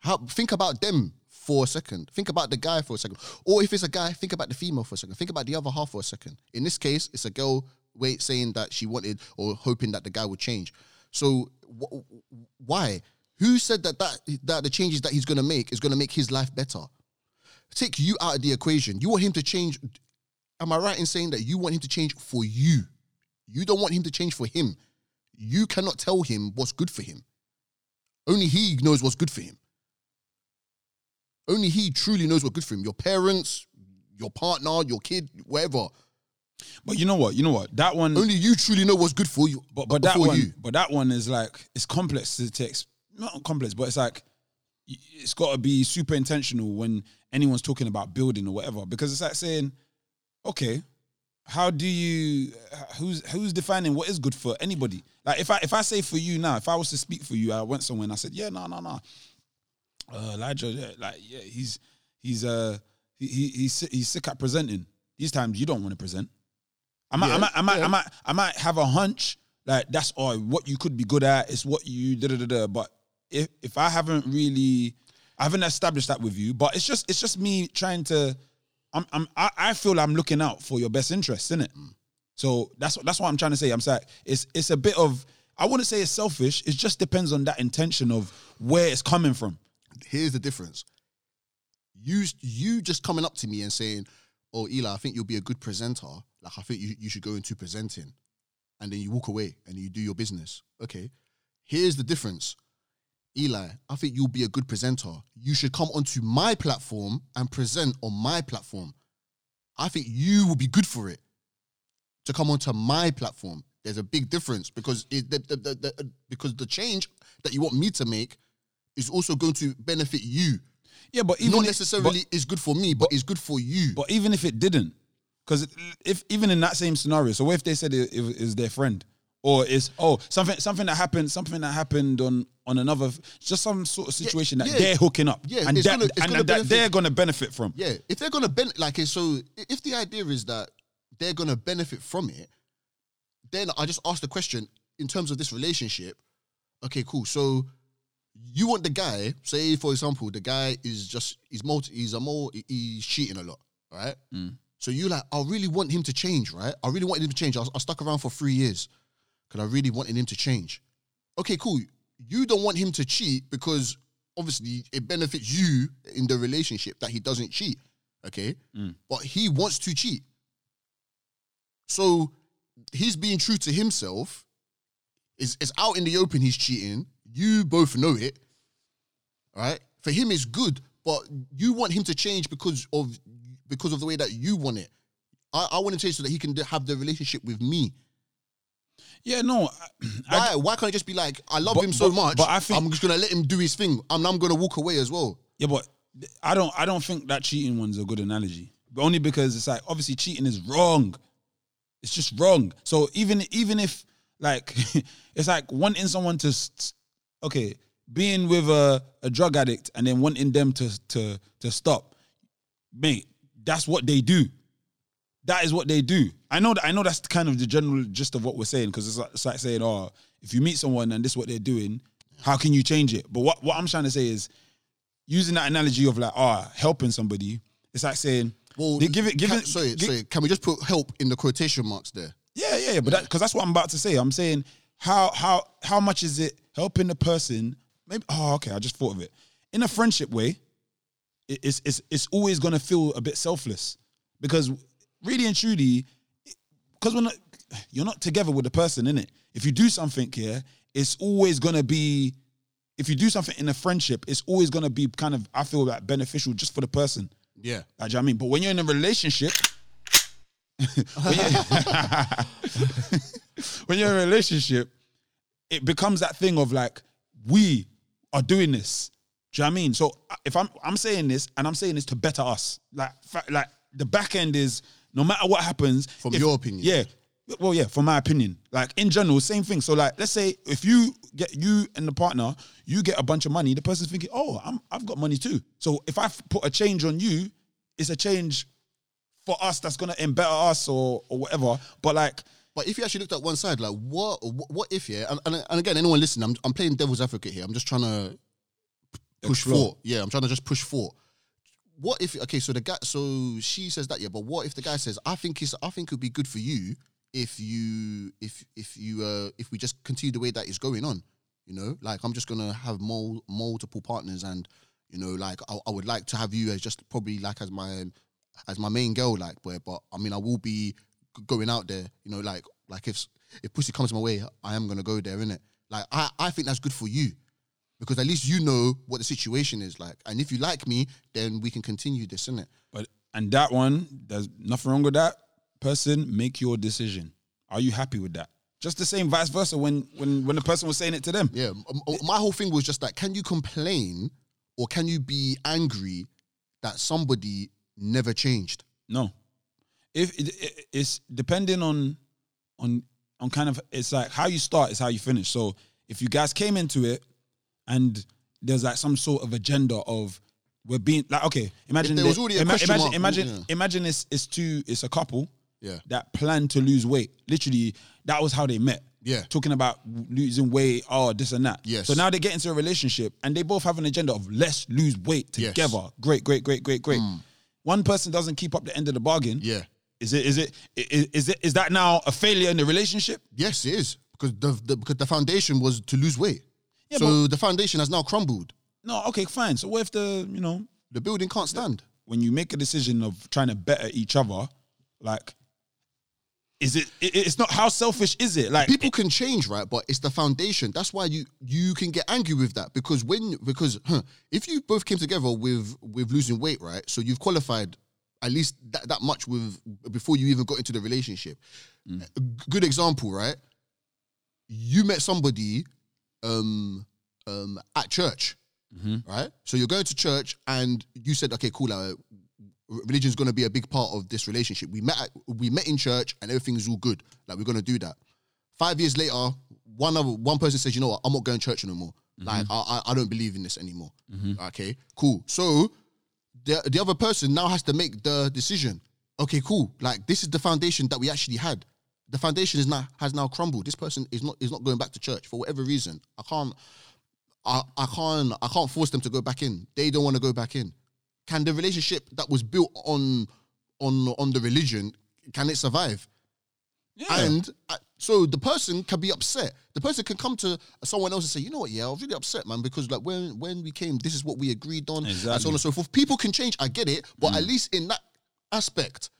How think about them for a second. Think about the guy for a second, or if it's a guy, think about the female for a second. Think about the other half for a second. In this case, it's a girl wait saying that she wanted or hoping that the guy would change. So wh- why? Who said that that that the changes that he's going to make is going to make his life better? Take you out of the equation. You want him to change. Am I right in saying that you want him to change for you? You don't want him to change for him. You cannot tell him what's good for him. Only he knows what's good for him. Only he truly knows what's good for him. Your parents, your partner, your kid, whatever. But you know what? You know what? That one. Only you truly know what's good for you. but but that one. you. But that one is like it's complex to text. Not complex, but it's like it's got to be super intentional when anyone's talking about building or whatever. Because it's like saying, okay, how do you? Who's who's defining what is good for anybody? Like if I if I say for you now, if I was to speak for you, I went somewhere and I said, yeah, no, no, no. Uh, Elijah, yeah, like yeah, he's he's uh he, he he's he's sick at presenting. These times you don't want to present. I might, I might, I might, yeah. I might, I might have a hunch like that's all what you could be good at. It's what you da da da da. But if if I haven't really, I haven't established that with you. But it's just it's just me trying to. I'm I'm I, I feel I'm looking out for your best interest, innit? Mm. So that's that's what I'm trying to say. I'm saying it's it's a bit of I wouldn't say it's selfish. It just depends on that intention of where it's coming from. Here's the difference. You you just coming up to me and saying, "Oh, Eli, I think you'll be a good presenter. Like I think you, you should go into presenting," and then you walk away and you do your business. Okay. Here's the difference. Eli, I think you'll be a good presenter. You should come onto my platform and present on my platform. I think you will be good for it to come onto my platform. There's a big difference because it, the, the, the, the, because the change that you want me to make is also going to benefit you. Yeah, but even Not if- necessarily is good for me, but, it's good for you. But even if it didn't, because if even in that same scenario, so what if they said it, it is their friend, or it's oh something something that happened something that happened on on another just some sort of situation that yeah. they're hooking up, Yeah, and that gonna- and gonna that they're gonna benefit from. yeah, if they're gonna benefit, like so, if the idea is that they're gonna benefit from it, then I just ask the question in terms of this relationship. Okay, cool. So you want the guy, say for example, the guy is just he's multi, he's a more he's cheating a lot, right? Mm. So you like, I really want him to change, right? I really wanted him to change. I, I stuck around for three years because I really wanted him to change. Okay, cool. You don't want him to cheat because obviously it benefits you in the relationship that he doesn't cheat. Okay, mm. but he wants to cheat. So he's being true to himself. Is it's out in the open. He's cheating. You both know it. Right? For him, it's good, but you want him to change because of because of the way that you want it. I, I want to change so that he can have the relationship with me. Yeah, no, I, Why? why can't I just be like, I love But- him so but- much, but I think- I'm just gonna let him do his thing, and I'm gonna walk away as well. Yeah, but I don't I don't think that cheating one's a good analogy. But only because it's like obviously cheating is wrong. It's just wrong. So even even if like it's like wanting someone to okay, being with a, a drug addict and then wanting them to to to stop. Mate, that's what they do. That is what they do. I know that I know that's kind of the general gist of what we're saying because it's like, it's like saying, oh, if you meet someone and this is what they're doing, how can you change it? But what, what I'm trying to say is using that analogy of like, ah, helping somebody, it's like saying, Well, they give it, give can, it, sorry, gi- sorry. Can we just put help in the quotation marks there? yeah, yeah, yeah. But because that's what I'm about to say. I'm saying how how how much is it helping the person? Maybe. Oh, okay. I just thought of it. In a friendship way, it- it's it's it's always gonna feel a bit selfless because really and truly, because we're you're not together with the person in it. If you do something here, it's always gonna be. If you do something in a friendship, it's always gonna be kind of I feel like beneficial just for the person. Yeah. Like, do you know what I mean? But when you're in a relationship, when, you're, when you're in a relationship, it becomes that thing of like, we are doing this. Do you know what I mean? So if I'm I'm saying this and I'm saying this to better us, like like the back end is no matter what happens. From if- your opinion. Yeah. Well, yeah, from my opinion. Like in general, same thing. So like let's say if you get you and the partner, you get a bunch of money, the person's thinking, Oh, I'm I've got money too. So if I put a change on you, it's a change for us that's gonna embetter us or or whatever. But like But if you actually looked at one side, like what what, if yeah, and, and, and again, anyone listening, I'm I'm playing devil's advocate here. I'm just trying to push Explore. forward. Yeah, I'm trying to just push forward. What if okay, so the guy so she says that, yeah, but what if the guy says, I think it's I think it'd be good for you if you if if you uh if we just continue the way that is going on. You know, like I'm just gonna have mul- multiple partners and you know, like I, I would like to have you as just probably like as my as my main girl, like, but but I mean, I will be going out there, you know, like like if if pussy comes my way, I am gonna go there, innit? Like I I think that's good for you because at least you know what the situation is like, and if you like me, then we can continue this, innit? But and that one, there's nothing wrong with that. Person, make your decision. Are you happy with that? Just the same, vice versa. When when when the person was saying it to them, Yeah, my whole thing was just like, can you complain or can you be angry that somebody never changed? no. If it, it, it's depending on on on kind of it's like how you start is how you finish. So if you guys came into it and there's like some sort of agenda of we're being like okay, imagine there was already a ima- question imagine mark, imagine yeah. imagine it's it's two it's a couple Yeah. that plan to lose weight. Literally, that was how they met. Yeah. Talking about losing weight, oh, this and that. Yes. So now they get into a relationship and they both have an agenda of let's lose weight Yes. together. Great, great, great, great, great. Mm. One person doesn't keep up the end of the bargain. Yeah. Is it is it i- i- is it is that now a failure in the relationship? Yes, it is because the, the because the foundation was to lose weight. Yeah, so the foundation has now crumbled. No, okay, fine. So what if the you know The building can't stand. when you make a decision of trying to better each other, like, is it? it it's not how selfish is it? Like People can change, right? But it's the foundation. That's why you you can get angry with that because when because huh, if you both came together with with losing weight, right? So you've qualified at least that, that much with before you even got into the relationship. Mm. G- good example, right? You met somebody um um at church, right? So you're going to church and you said, okay, cool. Uh, religion is going to be a big part of this relationship. We met, at, we met in church, and everything's all good. Like we're going to do that. Five years later, one other one person says, you know what, I'm not going to church anymore. Like I, I, I don't believe in this anymore. Okay, cool. So the the other person now has to make the decision. Okay, cool. Like this is the foundation that we actually had. The foundation is now has now crumbled. This person is not is not going back to church for whatever reason. I can't. I, I can't I can't force them to go back in. They don't want to go back in. Can the relationship that was built on on on the religion can it survive? yeah. And uh, so the person can be upset. The person can come to someone else and say, you know what, yeah, I was really upset, man, because like when when we came, this is what we agreed on, and so on and so forth. People can change. I get it, but at least in that aspect,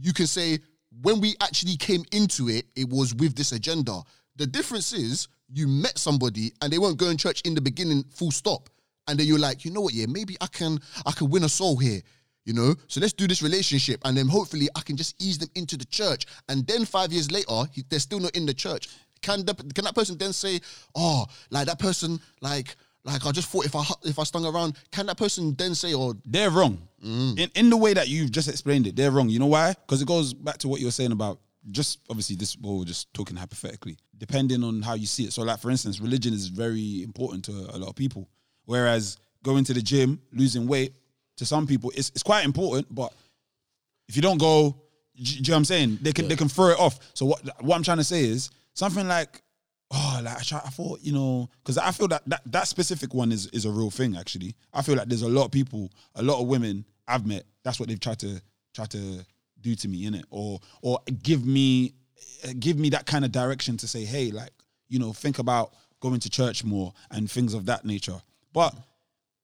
you can say when we actually came into it, it was with this agenda. The difference is you met somebody and they weren't going to church in the beginning, full stop. And then you're like, you know what, yeah, maybe I can I can win a soul here. You know, so let's do this relationship, and then hopefully I can just ease them into the church. And then five years later, he, they're still not in the church. Can the, can that person then say, "Oh, like that person, like like I just thought if I if I stung around," can that person then say, "Oh, they're wrong mm. in in the way that you've just explained it. They're wrong. You know why? Because it goes back to what you were saying about just obviously this. Well, we're just talking hypothetically, depending on how you see it. So, like for instance, religion is very important to a lot of people, whereas going to the gym, losing weight, to some people, it's it's quite important. But if you don't go, do you know what I'm saying? They can they can throw it off. So what what I'm trying to say is something like. Oh, like I, try, I thought, you know, because I feel that, that that specific one is is a real thing. Actually, I feel like there's a lot of people, a lot of women I've met. That's what they've tried to try to do to me in it, or or give me give me that kind of direction to say, hey, like you know, think about going to church more and things of that nature. But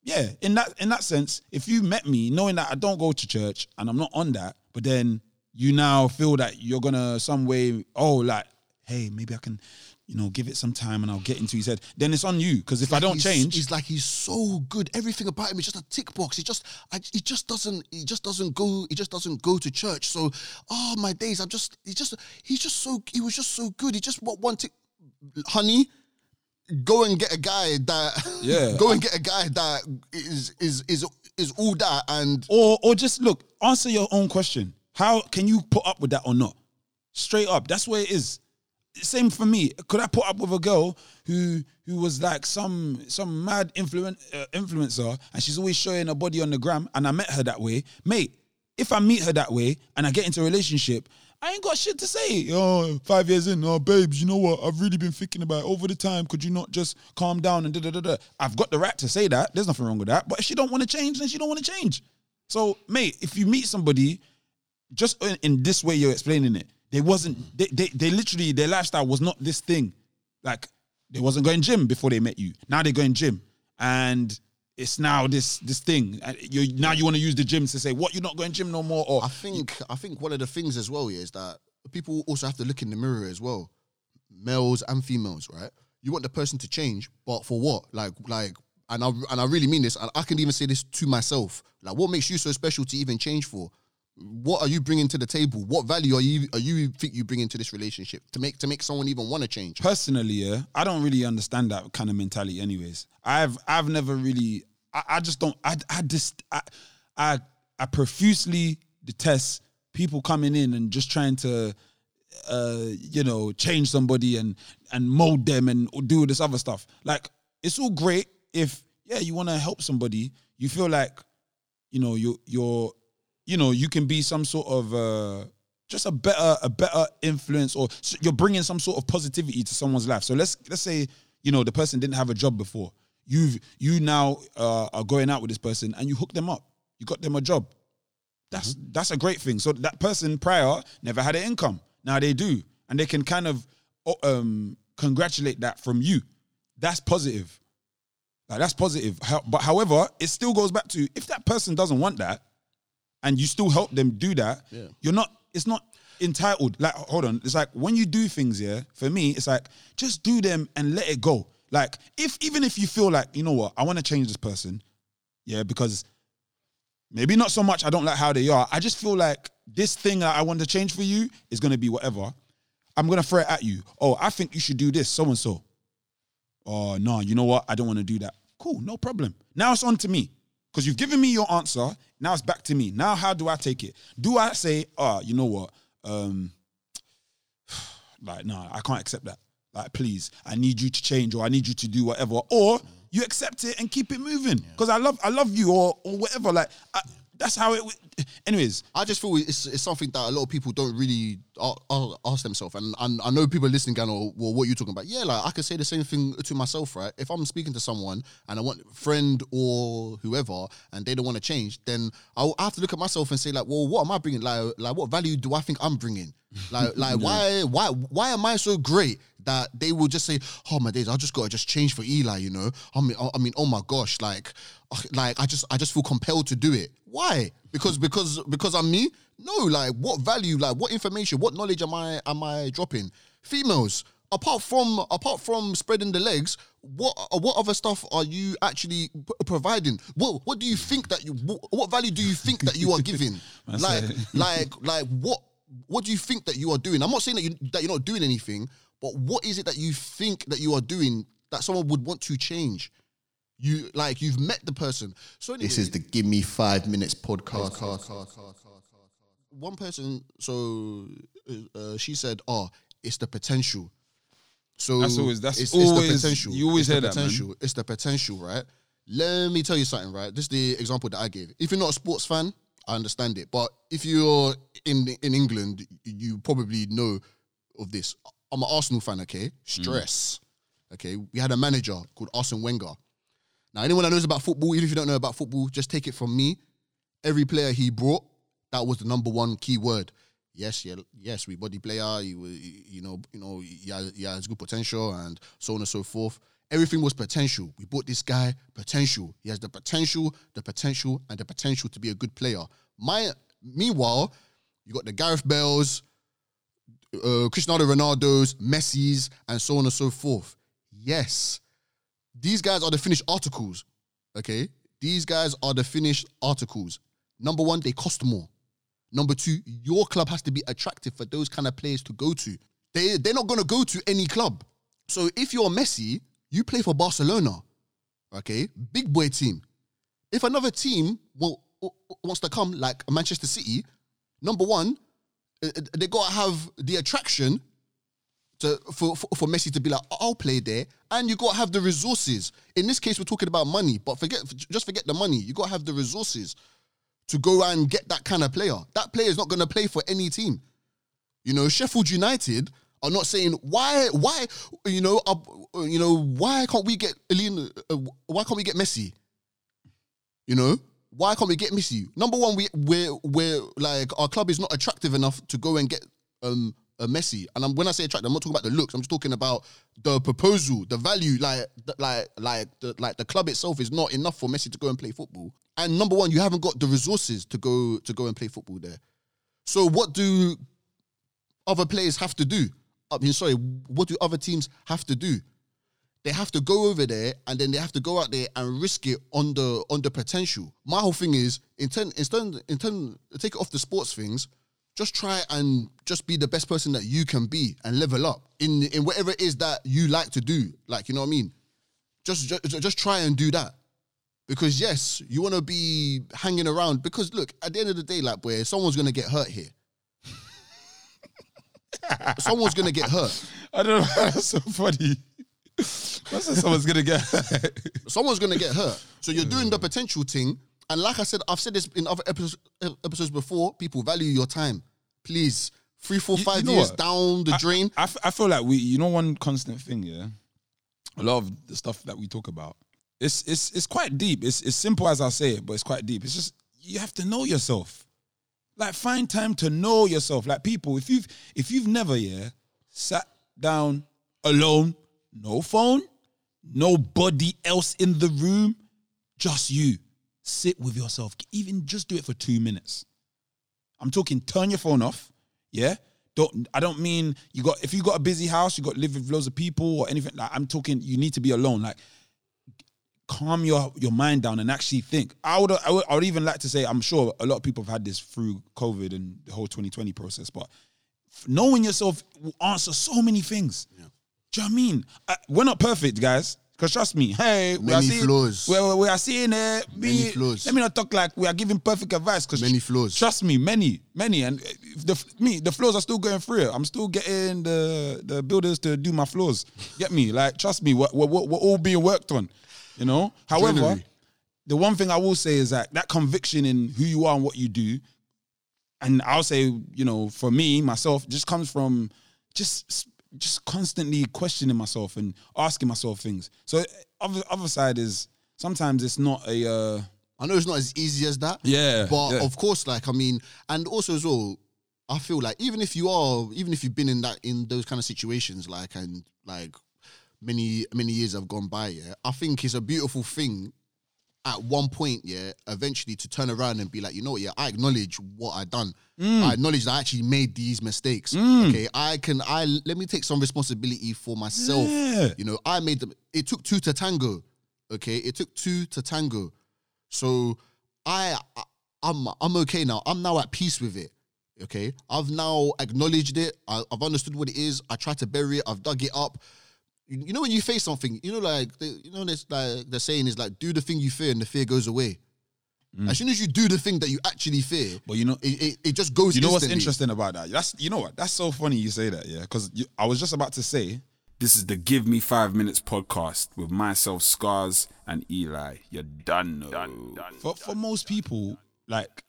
yeah, in that in that sense, if you met me knowing that I don't go to church and I'm not on that, but then you now feel that you're gonna some way, oh, like, hey, maybe I can, you know, give it some time and I'll get into his head. Then it's on you because if I don't change, He's like he's so good. Everything about him is just a tick box. He just, I, he just doesn't, he just doesn't go, he just doesn't go to church. So, oh my days, I'm just, he just, he's just so, he was just so good. He just what one tick, honey. Go and get a guy that, Yeah. Go and get a guy that is is is is all that and or or just look, answer your own question. How can you put up with that or not? Straight up, that's where it is. Same for me. Could I put up with a girl who who was like some some mad uh, influencer and she's always showing her body on the gram and I met her that way, mate? If I meet her that way and I get into a relationship, I ain't got shit to say. Oh, five years in, oh babes, you know what? I've really been thinking about it over the time. Could you not just calm down and da da da da? I've got the right to say that. There's nothing wrong with that. But if she don't want to change, then she don't want to change. So, mate, if you meet somebody just in, in this way you're explaining it, they wasn't they, they they literally their lifestyle was not this thing. Like they wasn't going gym before they met you. Now they're going gym, and it's now this this thing. And You now you want to use the gym to say what you're not going gym no more, or I think I think one of the things as well is that people also have to look in the mirror as well, males and females, right? You want the person to change, but for what? Like like, and I and I really mean this, and I can even say this to myself. Like, what makes you so special to even change for? What are you bringing to the table? What value are you are you think you bring into this relationship to make to make someone even want to change? personally, yeah, I don't really understand that kind of mentality. Anyways, I've I've never really, I, I just don't, I I just I, I I profusely detest people coming in and just trying to, uh, you know, change somebody and and mold them and do this other stuff. Like it's all great if yeah you want to help somebody, you feel like, you know, you you're, you know, you can be some sort of. uh just a better a better influence or you're bringing some sort of positivity to someone's life so let's let's say you know the person didn't have a job before you've you now uh, are going out with this person and you hook them up you got them a job That's Mm-hmm. that's a great thing. So that person prior never had an income. Now they do, and they can kind of um, congratulate that from you. That's positive. Like that's positive. How- But however, it still goes back to if that person doesn't want that, and you still help them do that, Yeah. you're not. It's not entitled. Like hold on. It's like when you do things. Yeah, for me, it's like just do them and let it go. Like if even if you feel like you know what, I want to change this person. Yeah, because maybe not so much I don't like how they are. I just feel like this thing that I want to change for you is going to be whatever. I'm going to throw it at you. Oh, I think you should do this, so and so. Oh, no, you know what? I don't want to do that. Cool, no problem. Now it's on to me because you've given me your answer. Now it's back to me. Now, how do I take it? Do I say, oh, you know what? Um, like, no, I can't accept that. Like, please, I need you to change or I need you to do whatever. Or you accept it and keep it moving because I love, I love you or or whatever. Like, I, that's how it. w- Anyways, I just feel it's, it's something that a lot of people don't really ask themselves. And, and I know people listening going, oh, well, what are you talking about? Yeah, like I can say the same thing to myself, right? If I'm speaking to someone and I want friend or whoever and they don't want to change, then I'll I have to look at myself and say, like, well, what am I bringing? Like, like what value do I think I'm bringing? Like, like why, why, why am I so great that they will just say, oh my days, I just got to just change for Eli, you know? I mean, I mean, oh my gosh, like, like I just, I just feel compelled to do it. Why? Because because because I'm me? No, like what value, like what information, what knowledge am I am I dropping? Females, apart from apart from spreading the legs, what uh, what other stuff are you actually p- providing? What what do you think that you what, what value do you think that you are giving? Like like like what what do you think that you are doing? I'm not saying that you that you're not doing anything, but what is it that you think that you are doing that someone would want to change? You like you've met the person. So anyway, This is the Give Me Five Minutes podcast. one person. So uh, she said, "Oh, it's the potential." So That's always- that's it's, always- it's the potential. you always it's hear the that, man. potential. It's the potential, right? Let me tell you something, right? This is the example that I gave. If you're not a sports fan, I understand it. But if you're in in England, you probably know of this. I'm an Arsenal fan, okay? Stress. Okay. We had a manager called Arsene Wenger. Now, anyone that knows about football, even if you don't know about football, just take it from me. Every player he brought, that was the number one key word. Yes, yeah, yes, we body player. He was, you know, you know, he has, he has good potential and so on and so forth. Everything was potential. We bought this guy potential. He has the potential, the potential, and the potential to be a good player. My, meanwhile, you got the Gareth Bales, uh, Cristiano Ronaldo's, Messi's, and so on and so forth. Yes, these guys are the finished articles. Okay, these guys are the finished articles. Number one, they cost more. Number two, your club has to be attractive for those kind of players to go to. They they're not gonna go to any club. So if you're Messi, you play for Barcelona. Okay, big boy team. If another team will, wants to come, like Manchester City, number one, they gotta have the attraction to for, for for Messi to be like, I'll play there, and you gotta have the resources. In this case, we're talking about money, but forget just forget the money. You gotta have the resources to go and get that kind of player. That player is not gonna play for any team. You know, Sheffield United are not saying why why you know uh, you know why can't we get Elena, uh, why can't we get Messi? You know. Why can't we get Messi? Number one, we we're we're like our club is not attractive enough to go and get um a Messi. And I'm, when I say attractive, I'm not talking about the looks. I'm just talking about the proposal, the value. Like the, like like the like the club itself is not enough for Messi to go and play football. And number one, you haven't got the resources to go to go and play football there. So what do other players have to do? I mean, sorry, what do other teams have to do? They have to go over there and then they have to go out there and risk it on the on the potential. My whole thing is in turn, instead, in turn, take it off the sports things. Just try and just be the best person that you can be and level up in in whatever it is that you like to do. Like you know what I mean. Just just, just try and do that because yes, you want to be hanging around. Because look, at the end of the day, like boy, someone's gonna get hurt here. someone's gonna get hurt. I don't know. That's so funny. That's what someone's gonna get. someone's gonna get hurt. So you're doing the potential thing. And like I said, I've said this in other episodes, episodes before. People value your time. Please, three, four, You- five you know years what? down the drain. I, f- I feel like we, you know, one constant thing, yeah. A lot of the stuff that we talk about, it's it's it's quite deep. It's it's simple as I say it, but it's quite deep. It's just you have to know yourself. Like find time to know yourself. Like people, if you've if you've never yeah sat down alone, no phone, nobody else in the room, just you. Sit with yourself. Even just do it for two minutes. I'm talking turn your phone off. Yeah. Don't I don't mean you got if you got a busy house, you got live with loads of people or anything. Like I'm talking you need to be alone. Like calm your your mind down and actually think. I would I would, I would even like to say I'm sure a lot of people have had this through COVID and the whole 2020 process, but knowing yourself will answer so many things. Do you know what I mean? I, we're not perfect, guys. Cause trust me, hey, we are seeing, flaws. We, we, we are seeing uh, Many me, flaws. Let me not talk like we are giving perfect advice. Cause Many flaws. Trust me, many, many, and uh, the me the flaws are still going through it. I'm still getting the the builders to do my flaws. Get me? Like, trust me, we're, we're, we're all being worked on. You know. However, Generally. the one thing I will say is that that conviction in who you are and what you do, and I'll say, you know, for me myself, just comes from just just constantly questioning myself and asking myself things. So other other side is sometimes it's not a uh, I know it's not as easy as that. Yeah, But yeah. of course, like I mean, and also as well, I feel like even if you are, even if you've been in that in those kind of situations, like and like many many years have gone by, yeah, I think it's a beautiful thing. At one point, yeah, eventually to turn around and be like, you know what, yeah, I acknowledge what I done. Mm. I acknowledge that I actually made these mistakes. Okay, I can, I let me take some responsibility for myself. Yeah. You know, I made them. It took two to tango. Okay, it took two to tango. So I, I I'm I'm okay now. I'm now at peace with it. Okay, I've now acknowledged it. I, I've understood what it is. I tried to bury it. I've dug it up. You, you know when you face something, you know like the, you know this like the saying is like do the thing you fear and the fear goes away. Mm. As soon as you do the thing that you actually fear, But you know- it, it, it just goes. You know what's interesting about that? That's you know what? That's so funny you say that, yeah. Because I was just about to say, This is the Give Me Five Minutes podcast with myself, Scars, and Eli. You're done. Done, done. for for most people, like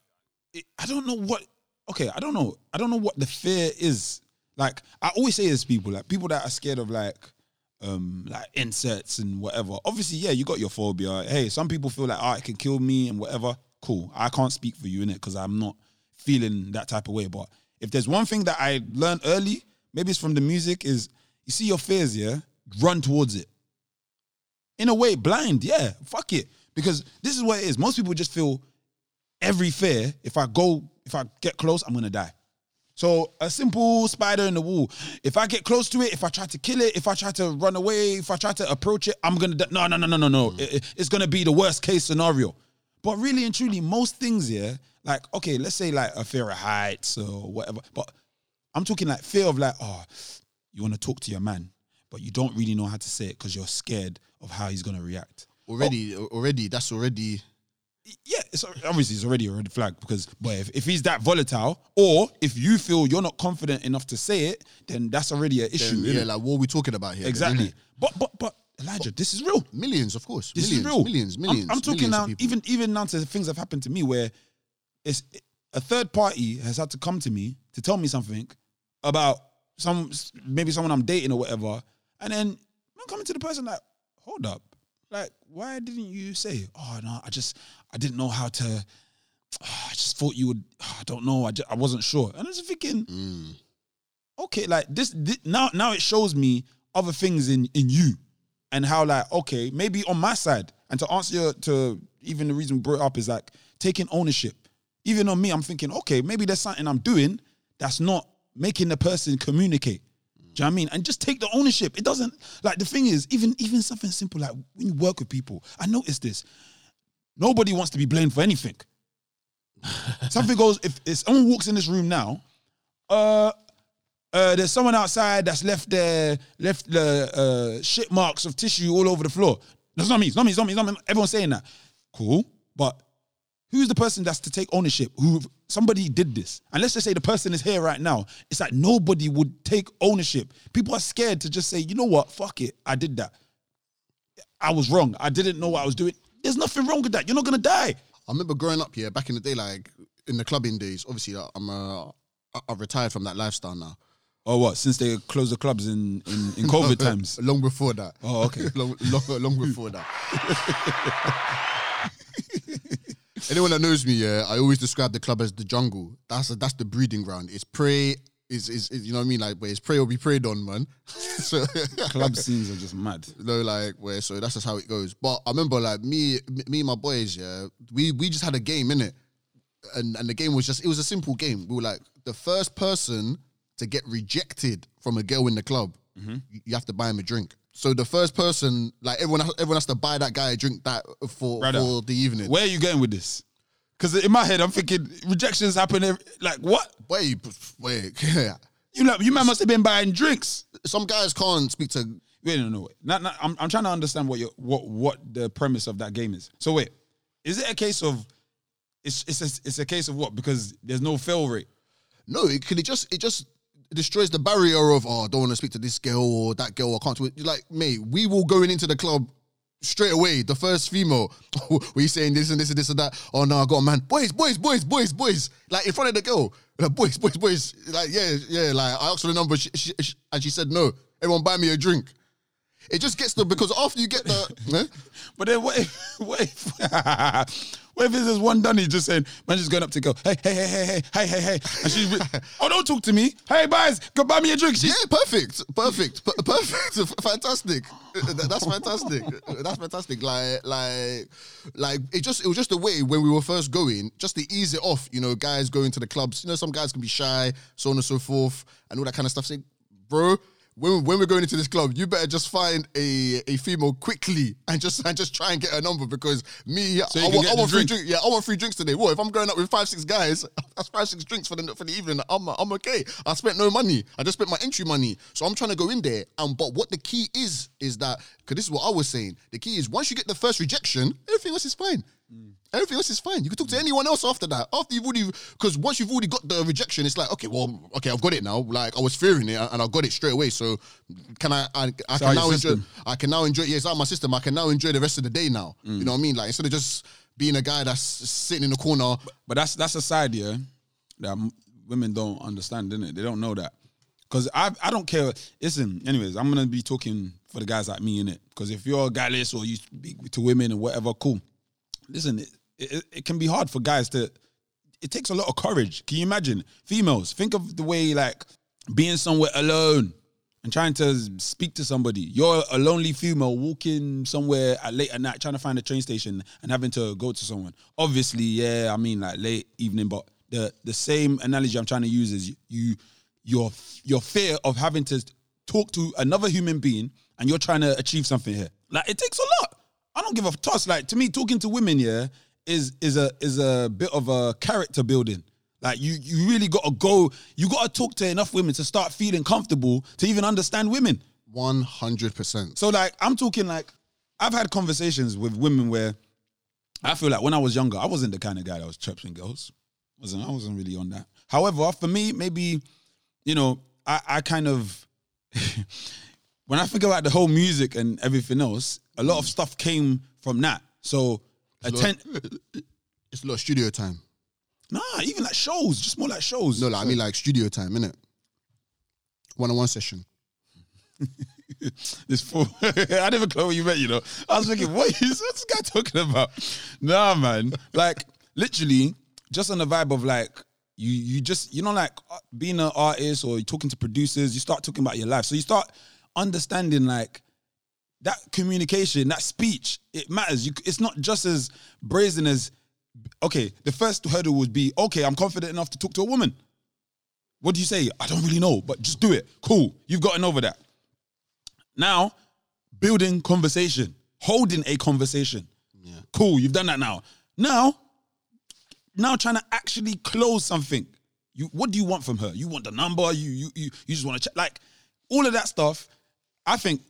it, I don't know what. Okay, I don't know. I don't know what the fear is. Like I always say this, to people like people that are scared of like um like insects and whatever. Obviously, yeah, you got your phobia. Hey, some people feel like oh, it can kill me and whatever. Cool. I can't speak for you in it because I'm not feeling that type of way. But if there's one thing that I learned early, maybe it's from the music, is you see your fears, yeah, run towards it in a way, blind. Yeah, fuck it. Because this is what it is. Most people just feel every fear. If I go, if I get close, I'm gonna die. So a simple spider in the wall. If I get close to it, if I try to kill it, if I try to run away, if I try to approach it, I'm gonna die. No, no, no, no, no, no. Hmm. It- it- it's gonna be the worst case scenario. But really and truly, most things, yeah, like okay, let's say like a fear of heights or whatever. But I'm talking like fear of like, oh, you want to talk to your man, but you don't really know how to say it because you're scared of how he's gonna react. Already, oh. already, that's already. Yeah, it's obviously it's already a red flag because boy, if, if he's that volatile, or if you feel you're not confident enough to say it, then that's already an issue. Then, yeah, like what are we talking about here? exactly. innit? But but but Elijah, this is real. Millions, of course. This millions, is real. Millions, I'm- millions. I'm, talking millions now, even even down to things that have happened to me where it's a third party has had to come to me to tell me something about some maybe someone I'm dating or whatever, and then I'm coming to the person like, hold up, like why didn't you say? Oh no, I just I didn't know how to. I just thought you would. I don't know. I, just, I wasn't sure, and I was thinking, Mm. okay, like this, thi- now now it shows me other things in in you and how like okay maybe on my side and to answer your, to even the reason we brought it up is like taking ownership even on me i'm thinking okay maybe there's something i'm doing that's not making the person communicate do you know what I mean? And just take the ownership. It doesn't like the thing is, even even something simple like when you work with people, I notice this. Nobody wants to be blamed for anything. something goes, if, if someone walks in this room now, uh uh, there's someone outside that's left their left the uh, shit marks of tissue all over the floor. That's not me. It's not me. It's not me. It's not me. Everyone's saying that. Cool, but who's the person that's to take ownership? Who somebody did this, and let's just say the person is here right now. It's like nobody would take ownership. People are scared to just say, you know what, fuck it, I did that. I was wrong. I didn't know what I was doing. There's nothing wrong with that. You're not gonna die. I remember growing up here back in the day, like in the clubbing days. Obviously, like, I'm uh, I've retired from that lifestyle now. Or what? Since they closed the clubs in in, in COVID times. long before that. Oh, okay. long, long, long before that. anyone that knows me, yeah, I always describe the club as the jungle. That's that's the breeding ground. It's prey. Is, is, is you know what I mean? Like, where it's prey or be preyed on, man. so Club scenes are just mad. No, like where so that's just how it goes. But I remember like me, me and my boys, yeah, we we just had a game in it, and and the game was just it was a simple game. We were like the first person to get rejected from a girl in the club, mm-hmm. you, you have to buy him a drink. So the first person, like everyone, everyone has to buy that guy a drink that for Brother, for the evening. Where are you going with this? Because in my head, I'm thinking rejections happen. Every, like what? Wait, wait. You like you man must have been buying drinks. Some guys can't speak to. Wait, no, no, wait. Not, not, I'm, I'm trying to understand what you what what the premise of that game is. So wait, is it a case of it's it's a, it's a case of what? Because there's no fail rate. No, it can it just it just destroys the barrier of oh I don't want to speak to this girl or that girl I can't. You're like mate, we will going into the club straight away. The first female, were you saying this and this and this and that? Oh no, I got a man. Boys, boys, boys, boys, boys. Like in front of the girl, like boys, boys, boys. Like yeah, yeah. Like I asked for the number, she, she, she- and she said no. Everyone buy me a drink. It just gets to because after you get the. eh? But then what if what if what if there's one Dunny just saying, man, just going up to go, hey, hey, hey, hey, hey, hey, hey, hey, and she's, re- oh, don't talk to me. Hey, guys, go buy me a drink. She's, Yeah, perfect, perfect, p- perfect, fantastic. Uh, uh, that's fantastic. Uh, that's fantastic. Like, like, like it just it was just the way when we were first going, just to ease it off. You know, guys going to the clubs. You know, some guys can be shy, so on and so forth, and all that kind of stuff. Say, bro. When, when we're going into this club, you better just find a, a female quickly and just and just try and get a number because me, you I, get I want free drink. Yeah, I want free drinks today. What if I'm going up with five six guys? That's five six drinks for the for the evening. I'm I'm okay. I spent no money. I just spent my entry money. So I'm trying to go in there. And but what the key is is that because this is what I was saying. The key is once you get the first rejection, everything else is fine. Mm. Everything else is fine. You can talk to anyone else after that. After you've already, because once you've already got the rejection, it's like, okay, well, okay, I've got it now. Like I was fearing it, and I got it straight away. So can I? I, I can now enjoy. I can now enjoy. Yeah, it's out of my system. I can now enjoy the rest of the day now. You know what I mean? Like instead of just being a guy that's sitting in the corner. But that's that's a side, yeah, that women don't understand, innit? They don't know that. Cause I I don't care. Listen, anyways, I'm gonna be talking for the guys like me, in it. Because if you're a guyless or you speak to women and whatever, cool. Listen, it, it, it can be hard for guys to. It takes a lot of courage. Can you imagine? Females, think of the way like being somewhere alone and trying to speak to somebody. You're a lonely female walking somewhere at late at night trying to find a train station and having to go to someone. Obviously, yeah, I mean like late evening, but the the same analogy I'm trying to use is you your your fear of having to talk to another human being and you're trying to achieve something here. Like it takes a lot. I don't give a toss. Like to me, talking to women, yeah, is is a is a bit of a character building. Like you you really gotta go, you gotta talk to enough women to start feeling comfortable to even understand women. One hundred percent. So like I'm talking like I've had conversations with women where I feel like when I was younger, I wasn't the kind of guy that was chirping girls. wasn't I wasn't really on that. However, for me, maybe, you know, I, I kind of when I think about the whole music and everything else, a lot of stuff came from that. So attend It's a lot of studio time. nah, even like shows, just more like shows. No, like, I mean like studio time, innit? One on one session. this fool. I never caught what you meant, you know. I was thinking, what is what's this guy talking about? Nah, man. Like, literally, just on the vibe of like, you you just, you know, like uh, being an artist or you're talking to producers, you start talking about your life. So you start understanding like that communication, that speech, it matters. You, it's not just as brazen as, okay, the first hurdle would be, okay, I'm confident enough to talk to a woman. What do you say? I don't really know, but just do it. Cool. You've gotten over that. Now, building conversation, holding a conversation. Yeah. Cool, you've done that now. Now, now trying to actually close something. You what do you want from her? You want the number, you you you, you just want to check like all of that stuff. I think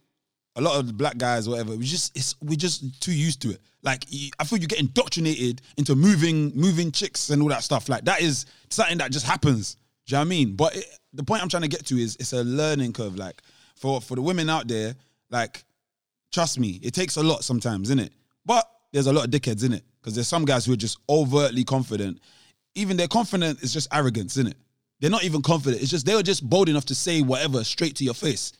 a lot of black guys, whatever, we just it's we're just too used to it. Like I feel you get indoctrinated into moving moving chicks and all that stuff. Like that is something that just happens. Do you know what I mean? But it, the point I'm trying to get to is it's a learning curve. Like for for the women out there, like trust me, it takes a lot sometimes, in it. But there's a lot of dickheads in it because there's some guys who are just overtly confident. Even their confident is just arrogance, in it. They're not even confident. It's just they were just bold enough to say whatever straight to your face.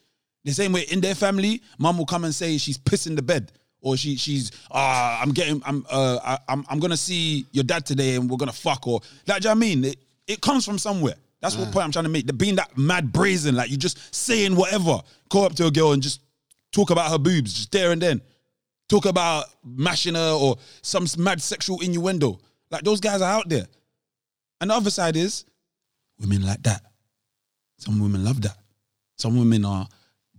The same way in their family, mum will come and say she's pissing the bed or she she's ah I'm getting I'm uh I, I'm I'm gonna see your dad today and we're gonna fuck or like do you know what I mean it, it comes from somewhere. That's what point I'm trying to make. The being that mad brazen, like you just saying whatever, call up to a girl and just talk about her boobs, just there and then. Talk about mashing her or some mad sexual innuendo. Like those guys are out there. And the other side is women like that. Some women love that. Some women are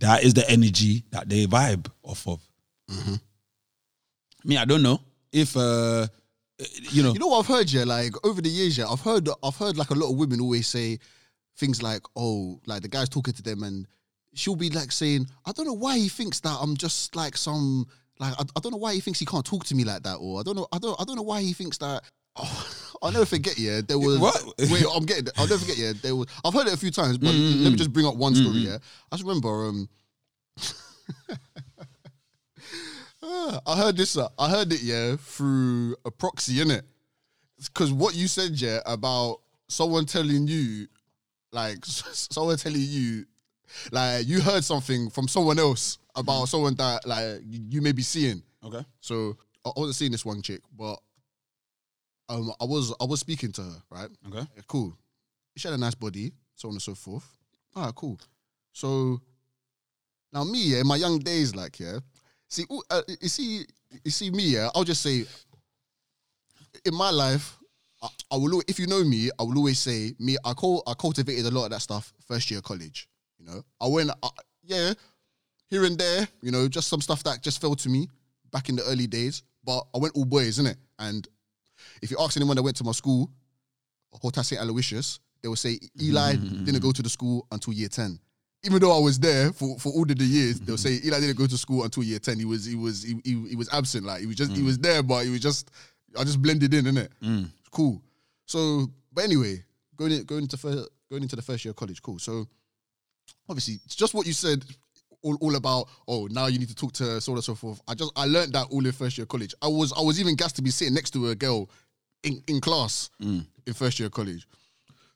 that is the energy that they vibe off of. Me, I don't know if uh you know, You know what I've heard, yeah? Like over the years, yeah, I've heard I've heard like a lot of women always say things like, oh, like the guy's talking to them and she'll be like saying, I don't know why he thinks that I'm just like some like I, I don't know why he thinks he can't talk to me like that, or I don't know, I don't I don't know why he thinks that oh, I'll never forget, yeah. There was What? wait, I'm getting I'll never forget, yeah. There was I've heard it a few times, but let me just bring up one story, yeah. I just remember um I heard this. Uh, I heard it, yeah, through a proxy, in it, Because what you said, yeah, about someone telling you, like, someone telling you, like, you heard something from someone else about someone that, like, you, you may be seeing. okay. So I I wasn't seeing this one chick, but um, I was I was speaking to her, right? Okay. Yeah, cool. She had a nice body, so on and so forth. All right, cool. So now me, yeah, in my young days, like, yeah, see, ooh, uh, you see, you see me, yeah. I'll just say, in my life, I, I will. If you know me, I will always say, me. I call. I cultivated a lot of that stuff first year college. You know, I went, I, yeah, here and there. You know, just some stuff that just fell to me back in the early days. But I went all boys, innit? And if you ask anyone that went to my school, Hotel St. Aloysius, they will say Eli mm. didn't go to the school until year 10. Even though I was there for, for all of the years, they'll say mm-hmm. Eli didn't go to school until year 10. He was he was he, he, he was absent. Like he was just he was mm. there, but he was just I just blended in, innit? Mm. Cool. So, but anyway, going in, going into first, going into the first year of college, cool. So obviously it's just what you said all, all about oh now you need to talk to so on and so forth i just i learned that all in first year of college i was i was even gassed to be sitting next to a girl in, in class mm. in first year of college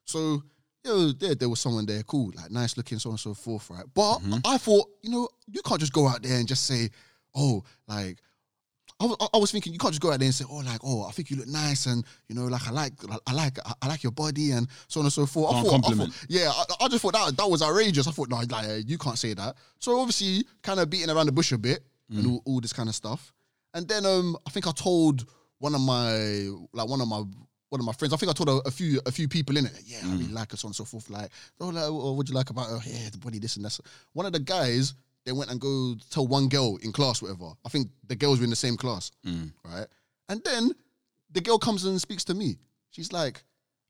so you know, there, there was someone there, cool, like nice looking, so on and so forth, right? But mm-hmm. I thought, you know, you can't just go out there and just say, oh, like, I was, I was thinking you can't just go out there and say, oh, like, oh, I think you look nice, and you know, like, I like, I like, I like your body, and so on and so forth. I thought, I thought, yeah, I, I just thought that that was outrageous. I thought, no, like, uh, you can't say that. So obviously, kind of beating around the bush a bit and mm. all, all this kind of stuff. And then um, I think I told one of my, like, one of my. One of my friends, I think I told a, a few a few people in it, yeah, I really like her, so on and so forth. Like, oh, like, oh, what'd you like about her? Yeah, the body, this and that. One of the guys, they went and go tell one girl in class, whatever. I think the girls were in the same class, right? And then the girl comes and speaks to me. She's like,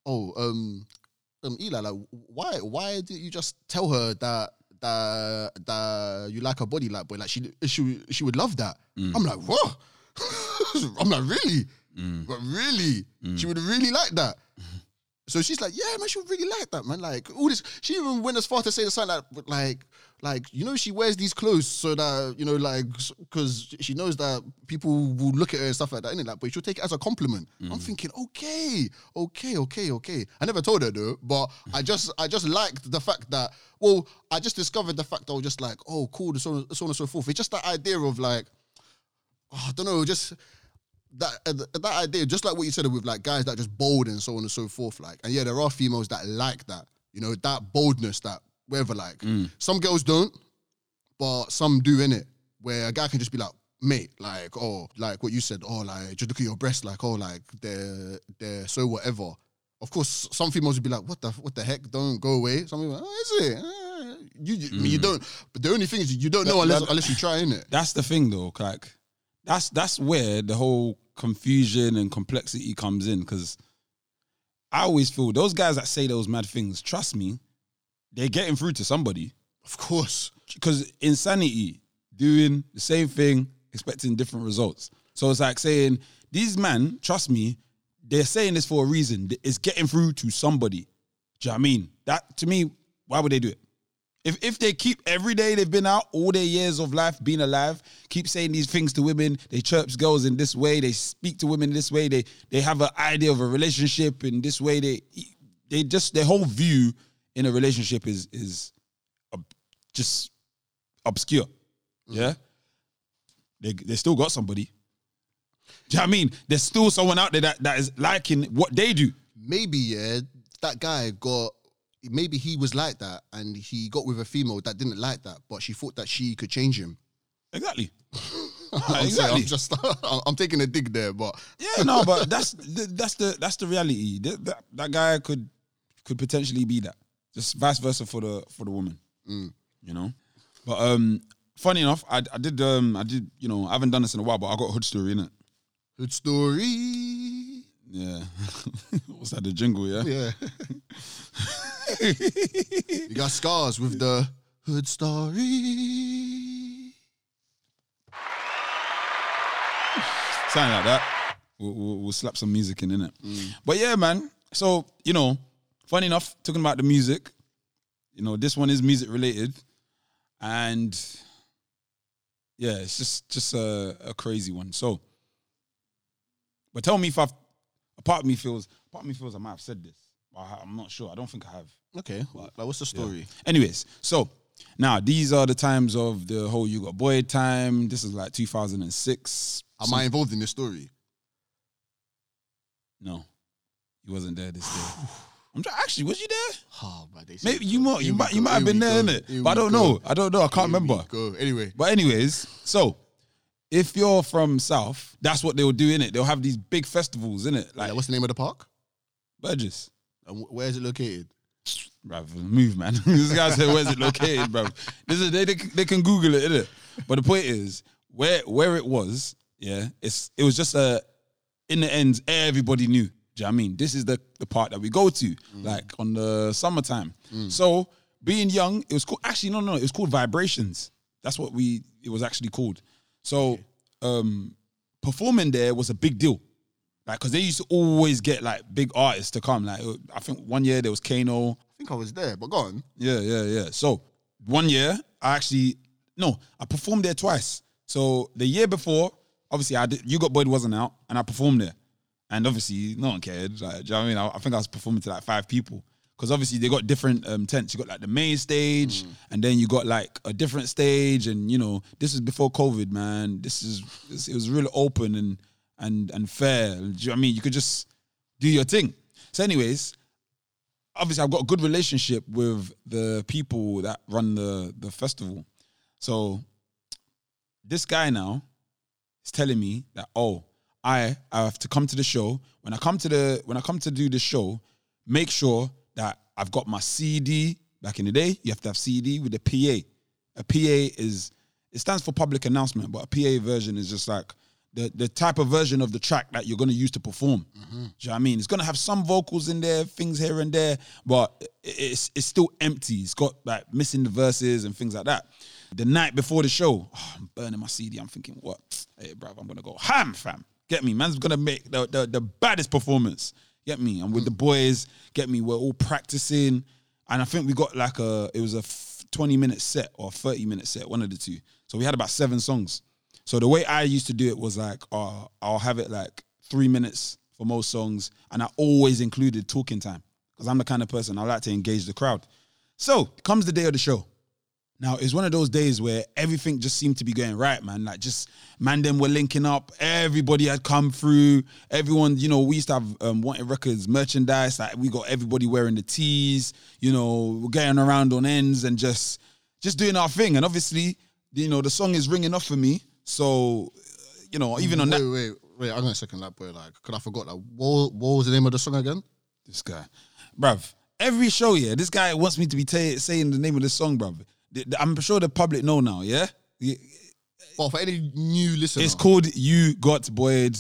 "Oh, um, um, Eli, like, why, why did you just tell her that that that you like her body, like, boy, like she she she would love that." I'm like, what? I'm like, really? Mm. But really, mm. she would really like that. So she's like, yeah, man, she would really like that, man. Like all this, she even went as far to say the something like, like, like you know, she wears these clothes so that you know, like, because she knows that people will look at her and stuff like that, innit? Like, but she'll take it as a compliment. I'm mm. thinking, okay, okay, okay, okay. I never told her though, but I just, I just liked the fact that, well, I just discovered the fact that I was just like, oh, cool, so on, so on and so forth. It's just that idea of like, oh, I don't know, just that uh, that idea, just like what you said with like guys that just bold and so on and so forth. Like, and yeah, there are females that like that, you know, that boldness, that whatever. Like, some girls don't, but some do in it. Where a guy can just be like, mate, like, oh, like what you said, oh, like just look at your breasts, like, oh, like they're they're so whatever. Of course, some females would be like, what the what the heck? Don't go away. Some people, oh, is it? Eh, You you, mean, you don't. But the only thing is, you don't know unless that- unless you try in it. That's the thing though, like that's that's where the whole confusion and complexity comes in because I always feel those guys that say those mad things, trust me, they're getting through to somebody. Of course. Because insanity, doing the same thing, expecting different results. So it's like saying, these men, trust me, they're saying this for a reason. It's getting through to somebody. Do you know what I mean? That to me, why would they do it? If if they keep every day they've been out, all their years of life being alive, keep saying these things to women, they chirps girls in this way, they speak to women this way, they they have an idea of a relationship in this way, they they just their whole view in a relationship is is just obscure. Mm. Yeah. they they still got somebody. Do you know what I mean? There's still someone out there that, that is liking what they do. Maybe yeah, that guy got. Maybe he was like that, and he got with a female that didn't like that, but she thought that she could change him. Exactly. I'm, exactly. I'm just, I'm taking a dig there, but Yeah, no, but that's the, that's the that's the reality. That, that, that guy could could potentially be that. Just vice versa for the for the woman. You know? But um funny enough, I I did um I did, you know, I haven't done this in a while, but I got a hood story in it. Hood story. Yeah. What's that, the jingle, yeah? Yeah. you got scars with the hood story. Something like that. We'll, we'll, we'll slap some music in, innit? Mm. But yeah, man. So, you know, funny enough, talking about the music, you know, this one is music related. And yeah, it's just just a, a crazy one. So, but tell me if I've, part of me feels, part of me feels I might have said this. But I, I'm not sure. I don't think I have. Okay, like what's the story? Anyways, so now these are the times of the whole You Got boy time. This is like 2006. Am I involved in this story? No, he wasn't there this day. I'm try- actually, was you there? Oh, man, they Maybe you might, you might, you might have been there, go, innit? here But I don't go, know. I don't know. I can't here remember. Go anyway. But anyways, so if you're from South, that's what they'll do in it. They'll have these big festivals in it, like Like, what's the name of the park? Burgess. And wh- where is it located? Bruv, move, man. this guy said, "Where's it located, bruv?" This is they, they, they can Google it, innit? But the point is, where where it was, yeah, it's it was just a. In the end, everybody knew. Do you know what I mean? This is the the part that we go to, mm. like on the summertime. Mm. So being young, it was called. Actually, no, no, it was called Vibrations. That's what we. It was actually called. So, um, performing there was a big deal. Like, cause they used to always get like big artists to come. Like, I think one year there was Kano. I think I was there, but go on. Yeah, yeah, yeah. So one year, I actually no, I performed there twice. So the year before, obviously, I did. You got Boyd wasn't out, and I performed there, and obviously, no one cared. Like, do you know what I mean? I, I think I was performing to like five people because obviously they got different um, tents. You got like the main stage, and then you got like a different stage, and you know, this is before COVID, man. This is this, it was really open and and and fair. Do you know I mean? You could just do your thing. So, anyways, obviously I've got a good relationship with the people that run the the festival. So this guy now is telling me that oh I I have to come to the show. When I come to the when I come to do the show, make sure that I've got my CD. Back in the day, you have to have CD with a PA. A PA is it stands for public announcement, but a PA version is just like the the type of version of the track that you're gonna use to perform. Mm-hmm. Do you know what I mean? It's gonna have some vocals in there, things here and there, but it's it's still empty. It's got like missing the verses and things like that. The night before the show, oh, I'm burning my CD. I'm thinking, what? Hey, bruv, I'm gonna go ham, fam. Get me, man's gonna make the the, the baddest performance. Get me. I'm with the boys. Get me. We're all practicing, and I think we got like a. It was a f- 20 minute set or 30 minute set, one of the two. So we had about seven songs. So the way I used to do it was like, uh, I'll have it like three minutes for most songs, and I always included talking time because I'm the kind of person I like to engage the crowd. So comes the day of the show. Now it's one of those days where everything just seemed to be going right, man. Like just man, them were linking up. Everybody had come through. Everyone, you know, we used to have um, wanted records merchandise. Like we got everybody wearing the tees. You know, we're going around on ends and just just doing our thing. And obviously, you know, the song is ringing off for me. So, you know, even on wait, that, wait, wait. I'm gonna second that boy. Like, could I forgot that? What, what was the name of the song again? this guy, bruv. Every show, yeah, this guy wants me to be ta- saying the name of the song, bruv. I'm sure the public know now, yeah. Well, for any new listener, It's called "You Got Boyd,"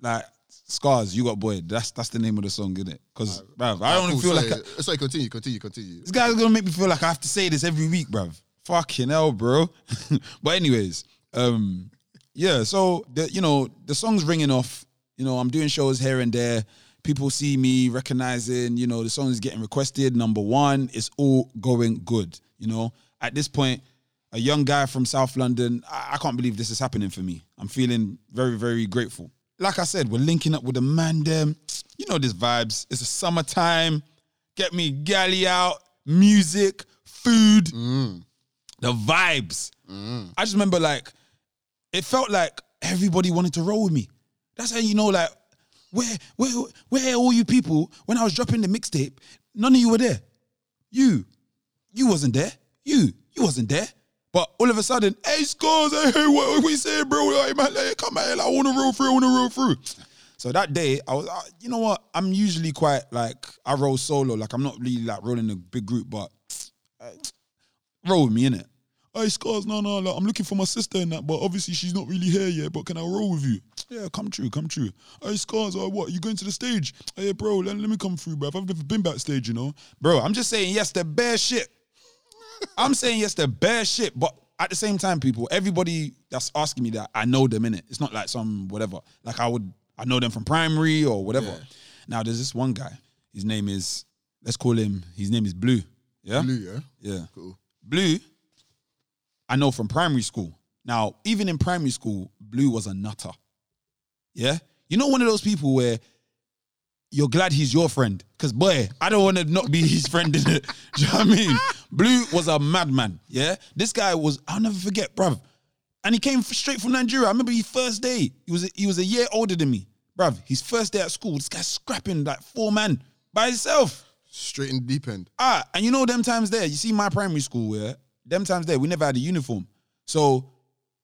like scars. You got Boyd. That's that's the name of the song, isn't it? Because, bruv, I don't Cool, feel like sorry, I- sorry. Continue, continue, continue. this guy's gonna make me feel like I have to say this every week, bruv. Fucking hell, bro. but anyways, um, yeah. So the you know the song's ringing off. You know, I'm doing shows here and there. People see me recognizing. You know, the song is getting requested. Number one, it's all going good. You know, at this point, a young guy from South London. I, I can't believe this is happening for me. I'm feeling very, very grateful. Like I said, we're linking up with the man. Them, you know, this vibes. It's a summertime. Get me galley out, music, food, mm. the vibes. Mm. I just remember like it felt like everybody wanted to roll with me. That's how you know, like, where, where, where are all you people? When I was dropping the mixtape, none of you were there. You, you wasn't there. You, you wasn't there. But all of a sudden, hey, Scars, hey, what, you saying, bro? Hey, man, hey, come here, like, I want to roll through, I want to roll through. So that day, I was, uh, you know what? I'm usually quite like I roll solo. Like I'm not really like rolling a big group, but uh, roll with me in it. Hey, scars, no, no, like, I'm looking for my sister in that, but obviously she's not really here yet. But can I roll with you? Yeah, come true, come true. Hey, scars, oh, what? You going to the stage? Hey, bro, let, let me come through, bro. I've never been backstage, you know, bro. I'm just saying yes to bare shit. I'm saying yes to bare shit, but at the same time, people, everybody that's asking me that, I know them in it. It's not like some whatever. Like I would, I know them from primary or whatever. Now there's this one guy. His name is, let's call him. His name is Blue. Yeah, Blue, yeah. yeah. Cool. Blue, I know from primary school. Now, even in primary school, Blue was a nutter. Yeah? You know, one of those people where you're glad he's your friend. Because, boy, I don't want to not be his friend in it. Do you know what I mean? Blue was a madman. Yeah? This guy was, I'll never forget, bruv. And he came straight from Nigeria. I remember his first day. He was a, he was a year older than me. Bruv, his first day at school, this guy's scrapping like four man by himself. Straight in the deep end. Ah, and you know them times there, you see my primary school where them times there, we never had a uniform. So,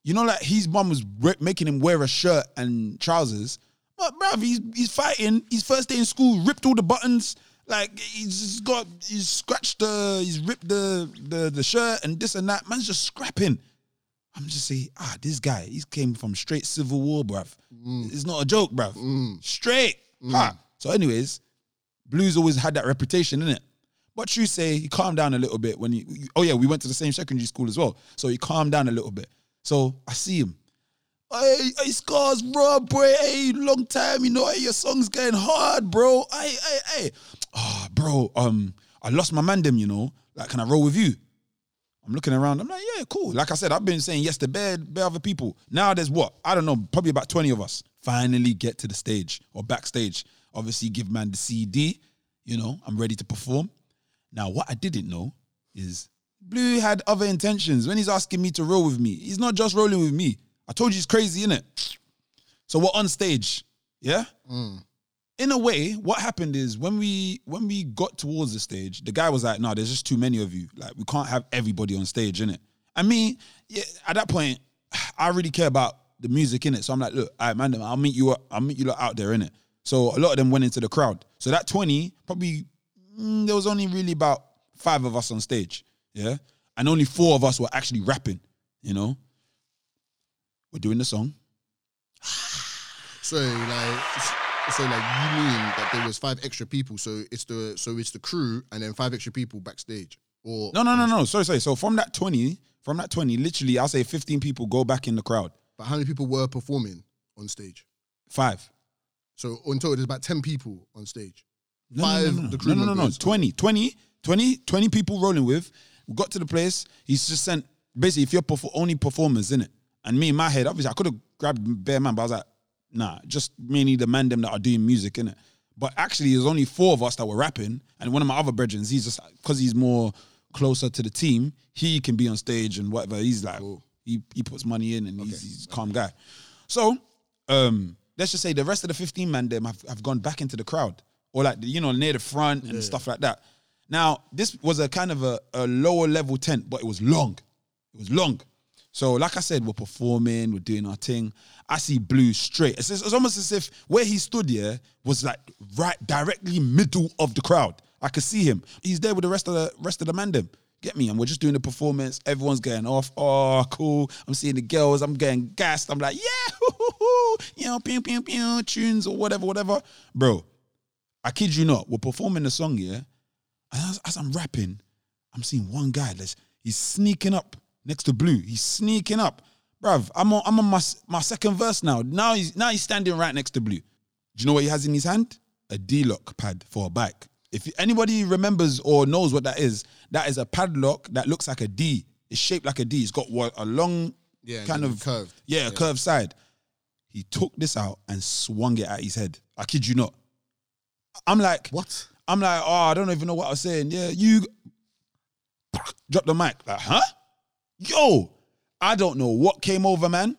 you know, like his mum was re- making him wear a shirt and trousers. But bruv, he's he's fighting. His first day in school, ripped all the buttons. Like he's just got he's scratched the he's ripped the the the shirt and this and that. Man's just scrapping. I'm just saying, ah, this guy, he came from straight civil war, bruv. Mm. It's not a joke, bruv. Mm. Straight. Mm. Ha. So, anyways, Blues always had that reputation, innit? But you say he calmed down a little bit when he. Oh yeah, we went to the same secondary school as well, so he calmed down a little bit. So I see him. Hey, hey, scars, bro, boy. Hey, long time, you know. Hey, your song's getting hard, bro. Hey, hey, hey. Oh, bro. Um, I lost my man, them. You know. Like, can I roll with you? I'm looking around. I'm like, yeah, cool. Like I said, I've been saying yes to bare, bare other people. Now there's what? I don't know, probably about 20 of us. Finally get to the stage or backstage. Obviously, give man the CD. You know, I'm ready to perform. Now, what I didn't know is Blue had other intentions. When he's asking me to roll with me, he's not just rolling with me. I told you he's crazy, innit? So we're on stage, yeah? In a way, what happened is when we when we got towards the stage, the guy was like, "No, there's just too many of you. Like, we can't have everybody on stage, innit?" I mean, yeah, at that point, I really care about the music in it. So I'm like, look, all right, man, I'll meet you. I'll meet you lot out there in it. So a lot of them went into the crowd. So that 20, probably mm, there was only really about five of us on stage, yeah, and only four of us were actually rapping. You know, we're doing the song. So like, so like you mean that there was five extra people? So it's the so it's the crew and then five extra people backstage, or No, no, no, no. Sorry, sorry. So from that 20, from that 20, literally, I'll say 15 people go back in the crowd. But how many people were performing on stage? Five. So in total, there's about ten people on stage. No, no, Five, no, no, the crew no, no, no, no. 20, 20, 20, 20 people rolling with. We got to the place. He's just sent, basically, if you're perf- only performers in it. And me in my head, obviously, I could have grabbed bare man, but I was like, nah, just mainly the man them that are doing music in it. But actually, there's only four of us that were rapping. And one of my other brethren, he's just, because he's more closer to the team, he can be on stage and whatever. He's like, he, he puts money in and he's, he's a calm guy. So, um, let's just say the rest of the 15 man them have, have gone back into the crowd or like, you know, near the front and stuff like that. Now, this was a kind of a, a lower level tent, but it was long. It was long. So, like I said, we're performing, we're doing our thing. I see Blue straight. It's, it's almost as if where he stood here was like right directly middle of the crowd. I could see him. He's there with the rest of the rest of the man them. Get me? And we're just doing the performance. Everyone's getting off. Oh, cool. I'm seeing the girls. I'm getting gassed. I'm like, yeah, you know, pew, pew, pew, tunes or whatever, whatever. Bro, I kid you not, we're performing the song, yeah? And as, as I'm rapping, I'm seeing one guy that's he's sneaking up next to Blue. He's sneaking up. Bruv, I'm on I'm on my my second verse now. Now he's now he's standing right next to Blue. Do you know what he has in his hand? A D-lock pad for a bike. If anybody remembers or knows what that is, that is a padlock that looks like a D. It's shaped like a D. It's got a long Yeah, kind of curved. Yeah, a curved side. He took this out and swung it at his head. I kid you not. I'm like, What? I'm like, oh, I don't even know what I was saying. Yeah, you drop the mic. Like, huh? Yo, I don't know what came over, man.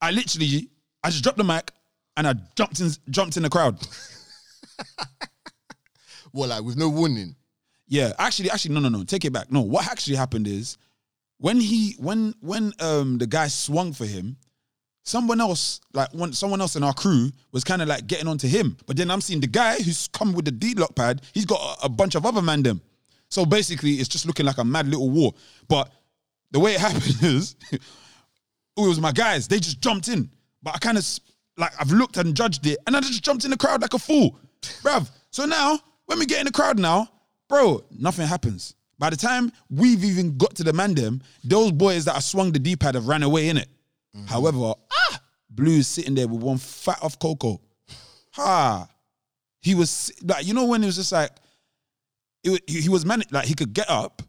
I literally, I just dropped the mic and I jumped in, jumped in the crowd. Well, like with no warning. Yeah, actually, actually, no, no, no. Take it back. No, what actually happened is when he, when, when um the guy swung for him, someone else, like one, someone else in our crew was kind of like getting onto him. But then I'm seeing the guy who's come with the D lock pad. He's got a, a bunch of other man them. So basically, it's just looking like a mad little war. But the way it happened is, oh, it was my guys. They just jumped in. But I kind of like I've looked and judged it, and I just jumped in the crowd like a fool, bruv. So now when we get in the crowd now, bro, nothing happens. By the time we've even got to the man them, those boys that I swung the D pad have ran away in it. However, ah, Blue's sitting there with one fat off Coco. Ha, he was like, you know, when it was just like, it, he, he was man, like he could get up,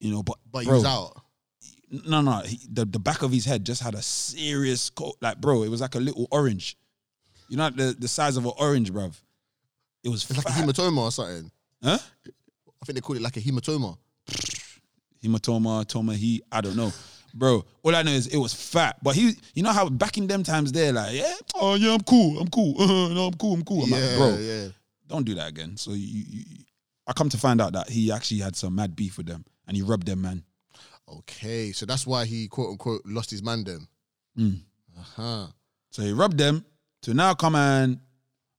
you know, but But he was out. No, no. He, the the back of his head just had a serious coat. Like, bro, it was like a little orange. You know, like the the size of an orange, bruv. It was It's like a fat. hematoma or something. huh? I think they call it like a hematoma. Hematoma, toma, he. I don't know, bro. All I know is it was fat. But he, you know how back in them times they're like, yeah, oh yeah, I'm cool, I'm cool, uh, no, I'm cool, I'm cool. I'm yeah, like, bro, yeah. don't do that again. So you, you, you- I come to find out that he actually had some mad beef with them, and he rubbed them, man. Okay, so that's why he quote unquote lost his man then. Mm. Uh-huh. So he rubbed them to now come and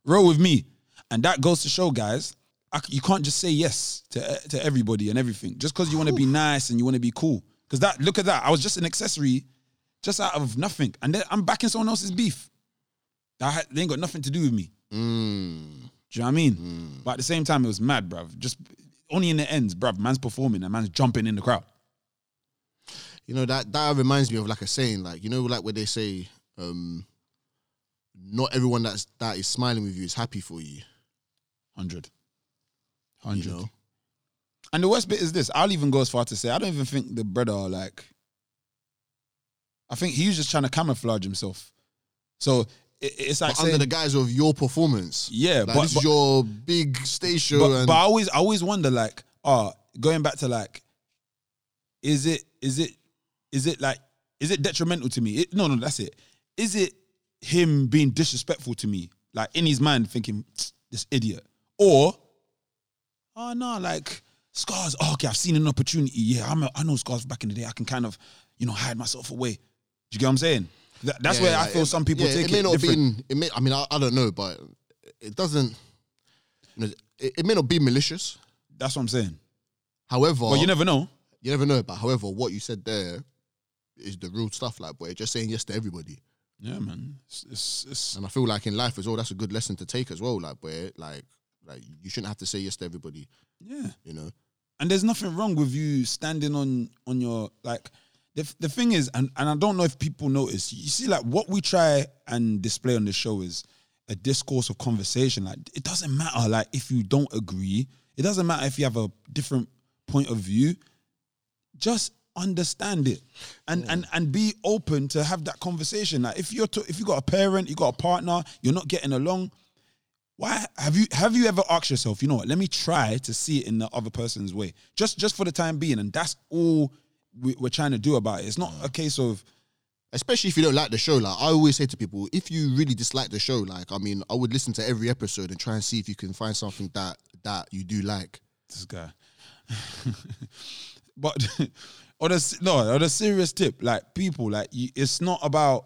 roll with me. And that goes to show, guys, I you can't just say yes to to everybody and everything just because you want to be nice and you want to be cool. Because that, look at that, I was just an accessory, just out of nothing, and then I'm backing someone else's beef. That they ain't got nothing to do with me. Mm. Do you know what I mean? But at the same time, it was mad, bruv. Just only in the ends, bruv. Man's performing and man's jumping in the crowd. You know that that reminds me of like a saying, like you know, like where they say, um, not everyone that's that is smiling with you is happy for you. Hundred. You Hundred. know, And the worst bit is this. I'll even go as far to say I don't even think the brother like. I think he was just trying to camouflage himself. So it, it's like but under the guise of your performance. yeah, like but, this but, is your big stage show, but, and but I always I always wonder like, oh, going back to like, is it is it is it like is it detrimental to me? It, no, no, that's it. Is it him being disrespectful to me, like in his mind thinking this idiot, or ah, oh no, like scars. Oh, okay, I've seen an opportunity. Yeah, I'm a, I know scars back in the day. I can kind of you know hide myself away. Do you get what I'm saying? That, that's Yeah, where I feel it- some people yeah, take it may it not different. be. It may. I mean, I, I don't know, but it doesn't. You know, it, it may not be malicious. That's what I'm saying. However, But you never know. you never know. But however, what you said there is the real stuff. Like, boy, just saying yes to everybody. Yeah, man. It's, it's, it's And I feel like in life as well, that's a good lesson to take as well. Like, where like like you shouldn't have to say yes to everybody. yeah. You know. and there's nothing wrong with you standing on on your like the, the thing is and, and i don't know if people notice you see like what we try and display on the show is a discourse of conversation like it doesn't matter like if you don't agree it doesn't matter if you have a different point of view just understand it and and and be open to have that conversation like if you're to, if you got a parent you got a partner you're not getting along why have you have you ever asked yourself, you know what, let me try to see it in the other person's way. Just just for the time being. And that's all we, we're trying to do about it. It's not a case of Especially if you don't like the show. Like I always say to people, if you really dislike the show, like I mean, I would listen to every episode and try and see if you can find something that that you do like. this guy. but on a no, on a serious tip, like people, like you, it's not about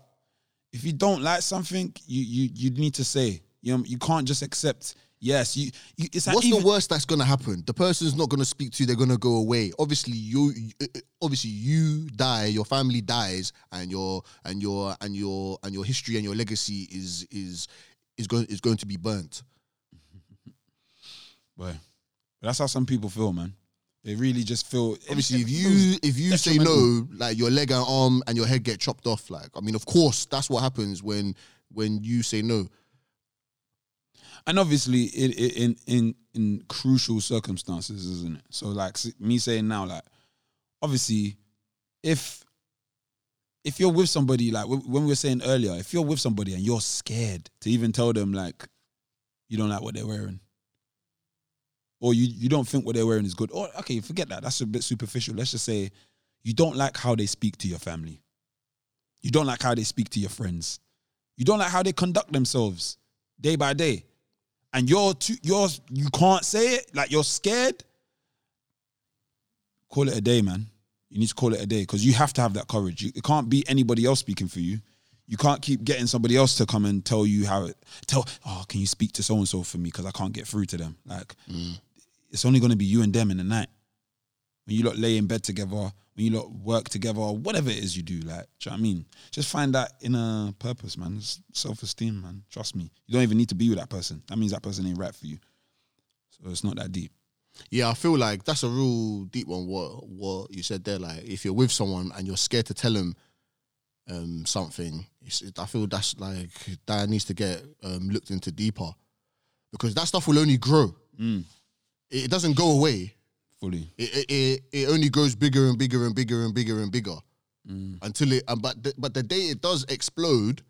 if you don't like something, you you you need to say. You know, you can't just accept. Yes, you. you it's like What's even- the worst that's gonna happen? The person's not gonna speak to you. They're gonna go away. Obviously, you, you- obviously you die. Your family dies, and your and your and your and your history and your legacy is is is going is going to be burnt. Boy, but that's how some people feel, man. They really just feel. Obviously, if you if you say no, like your leg and arm and your head get chopped off. Like I mean, of course, that's what happens when when you say no. and obviously in in in in crucial circumstances, isn't it? So like me saying now, like obviously, if if you're with somebody, like when we were saying earlier, if you're with somebody and you're scared to even tell them like you don't like what they're wearing, or you you don't think what they're wearing is good, or okay, forget that. That's a bit superficial. Let's just say you don't like how they speak to your family. You don't like how they speak to your friends. You don't like how they conduct themselves day by day. And you're too, you're you can't say it, like you're scared. Call it a day, man. You need to call it a day because you have to have that courage. You, it can't be anybody else speaking for you. You can't keep getting somebody else to come and tell you how it tell, oh, can you speak to so and so for me? Because I can't get through to them. Like mm. It's only gonna be you and them in the night. When you lot lay in bed together, when you lot work together, or whatever it is you do, like, do you know what I mean? Just find that inner purpose, man. Self esteem, man. Trust me. You don't even need to be with that person. That means that person ain't right for you. So it's not that deep. Yeah, I feel like that's a real deep one. What what you said there, like if you're with someone and you're scared to tell them um, something, it, I feel that's like that needs to get um, looked into deeper because that stuff will only grow. It, it doesn't go away. Fully. It, it it only grows bigger and bigger and bigger and bigger and bigger until it. uh, But the, but the day it does explode,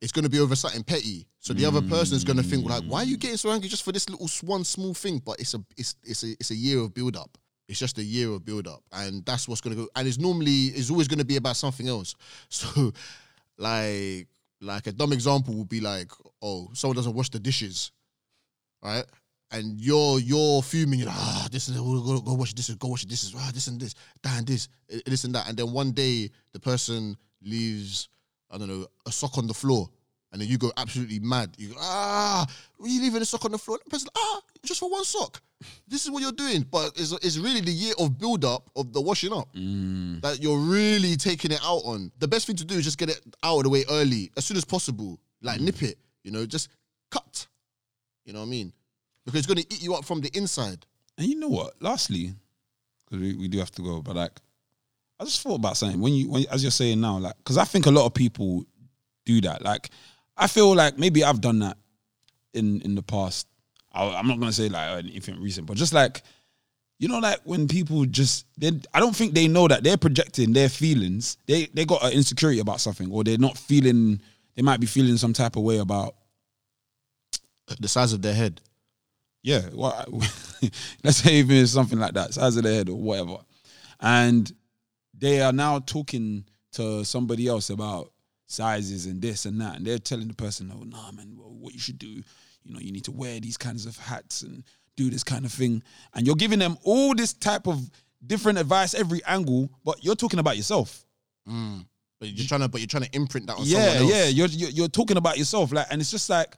it's going to be over something petty. So the other person is going to think like, why are you getting so angry just for this little one small thing? But it's a it's it's a it's a year of build up. It's just a year of build up, and that's what's going to go. And it's normally it's always going to be about something else. So, like like a dumb example would be like, oh, someone doesn't wash the dishes, right? And you're you're fuming, you're like, ah, this is go, go, wash this, go wash this, ah, this and this, that and this, eh, this and that. And then one day the person leaves, I don't know, a sock on the floor, and then you go absolutely mad. You go, ah, are you leaving a sock on the floor? The person, ah, just for one sock. This is what you're doing. But it's, it's really the year of build up of the washing up that you're really taking it out on. The best thing to do is just get it out of the way early, as soon as possible. Like nip it, you know, just cut. You know what I mean? Because it's going to eat you up from the inside. And you know what? Lastly, because we, we do have to go, but like, I just thought about something when you, when, as you're saying now, like, because I think a lot of people do that. Like, I feel like maybe I've done that in in the past. I, I'm not gonna say like anything recent, but just like, you know, like when people just, they, I don't think they know that they're projecting their feelings. They they got an insecurity about something, or they're not feeling. They might be feeling some type of way about The size of their head. Yeah, what let's say even something like that, size of the head or whatever. And they are now talking to somebody else about sizes and this and that, and they're telling the person, "Oh, nah, man, well, what you should do, you know, you need to wear these kinds of hats and do this kind of thing." And you're giving them all this type of different advice, every angle, but you're talking about yourself. Mm. But you're trying to, but you're trying to imprint that on someone Yeah, yeah, you're, you're you're talking about yourself, like, and it's just like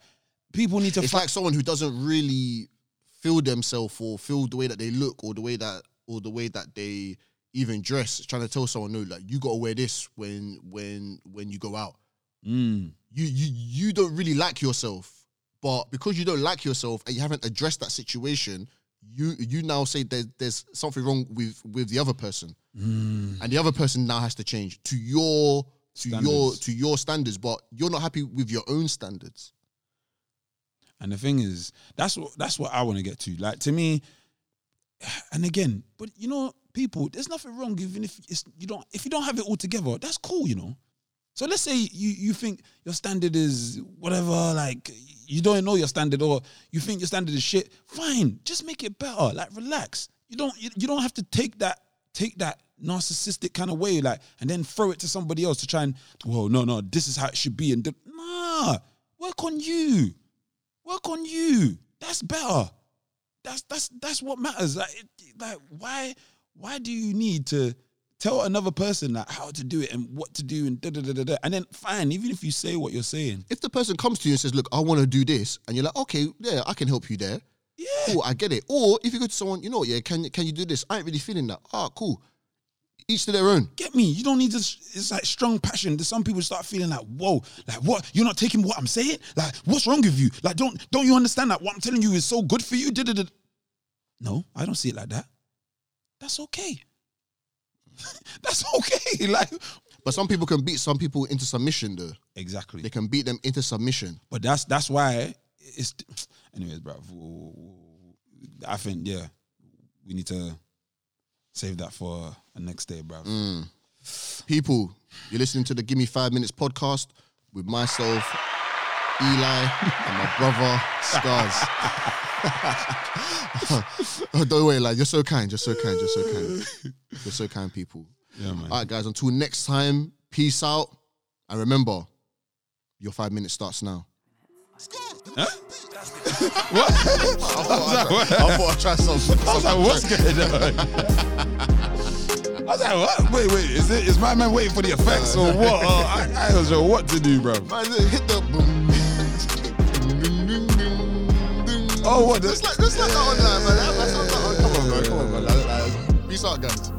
people need to. It's fi- like someone who doesn't really feel themselves or feel the way that they look or the way that or the way that they even dress. Trying to tell someone, no, like you gotta wear this when when when you go out. Mm. You you you don't really like yourself, but because you don't like yourself and you haven't addressed that situation, you you now say there's there's something wrong with with the other person, Mm. and the other person now has to change to your to your to your standards, but you're not happy with your own standards. And the thing is, that's what that's what I want to get to. Like to me, and again, but you know, people, there's nothing wrong even if it's you don't if you don't have it all together. That's cool, you know. So let's say you you think your standard is whatever, like you don't know your standard, or you think your standard is shit. Fine, just make it better. Like relax. You don't you, you don't have to take that take that narcissistic kind of way, like, and then throw it to somebody else to try and, whoa, no, no, this is how it should be. And nah, work on you. Work on you. That's better. That's that's that's what matters. Like, like why why do you need to tell another person like how to do it and what to do and da da da da da? And then fine, even if you say what you're saying, if the person comes to you and says, "Look, I want to do this," and you're like, "Okay, yeah, I can help you there." yeah, Cool, I get it. Or if you go to someone, you know, yeah, can can you do this? I ain't really feeling that. Ah, cool. Each to their own. get me. You don't need this. It's like strong passion. There's some people start feeling like, whoa, like what? You're not taking what I'm saying? Like, what's wrong with you? Like, don't don't you understand that what I'm telling you is so good for you? Da-da-da. No, I don't see it like that. That's okay. That's okay. Like, But some people can beat some people into submission, though. exactly. They can beat them into submission. But that's that's why it's. Anyways, bro. I think yeah, we need to save that for a next day, bro. Mm. People, you're listening to the Give Me Five Minutes podcast with myself, Eli, and my brother, Scars. oh, don't worry, like, you're so kind, you're so kind, you're so kind. You're so kind, people. Yeah, man. All right, guys, until next time, peace out. And remember, your five minutes starts now. What? I thought I'd try something. I was like, what's going on? I was like, what? Wait, wait, is it is my man waiting for the effects or what? Uh, I, I don't know what to do, bro. Man, hit the boom. Oh, what? Just like, just like that online, man. That- that's not- Come on, man. Come on, man. Like, like, Peace out, guys.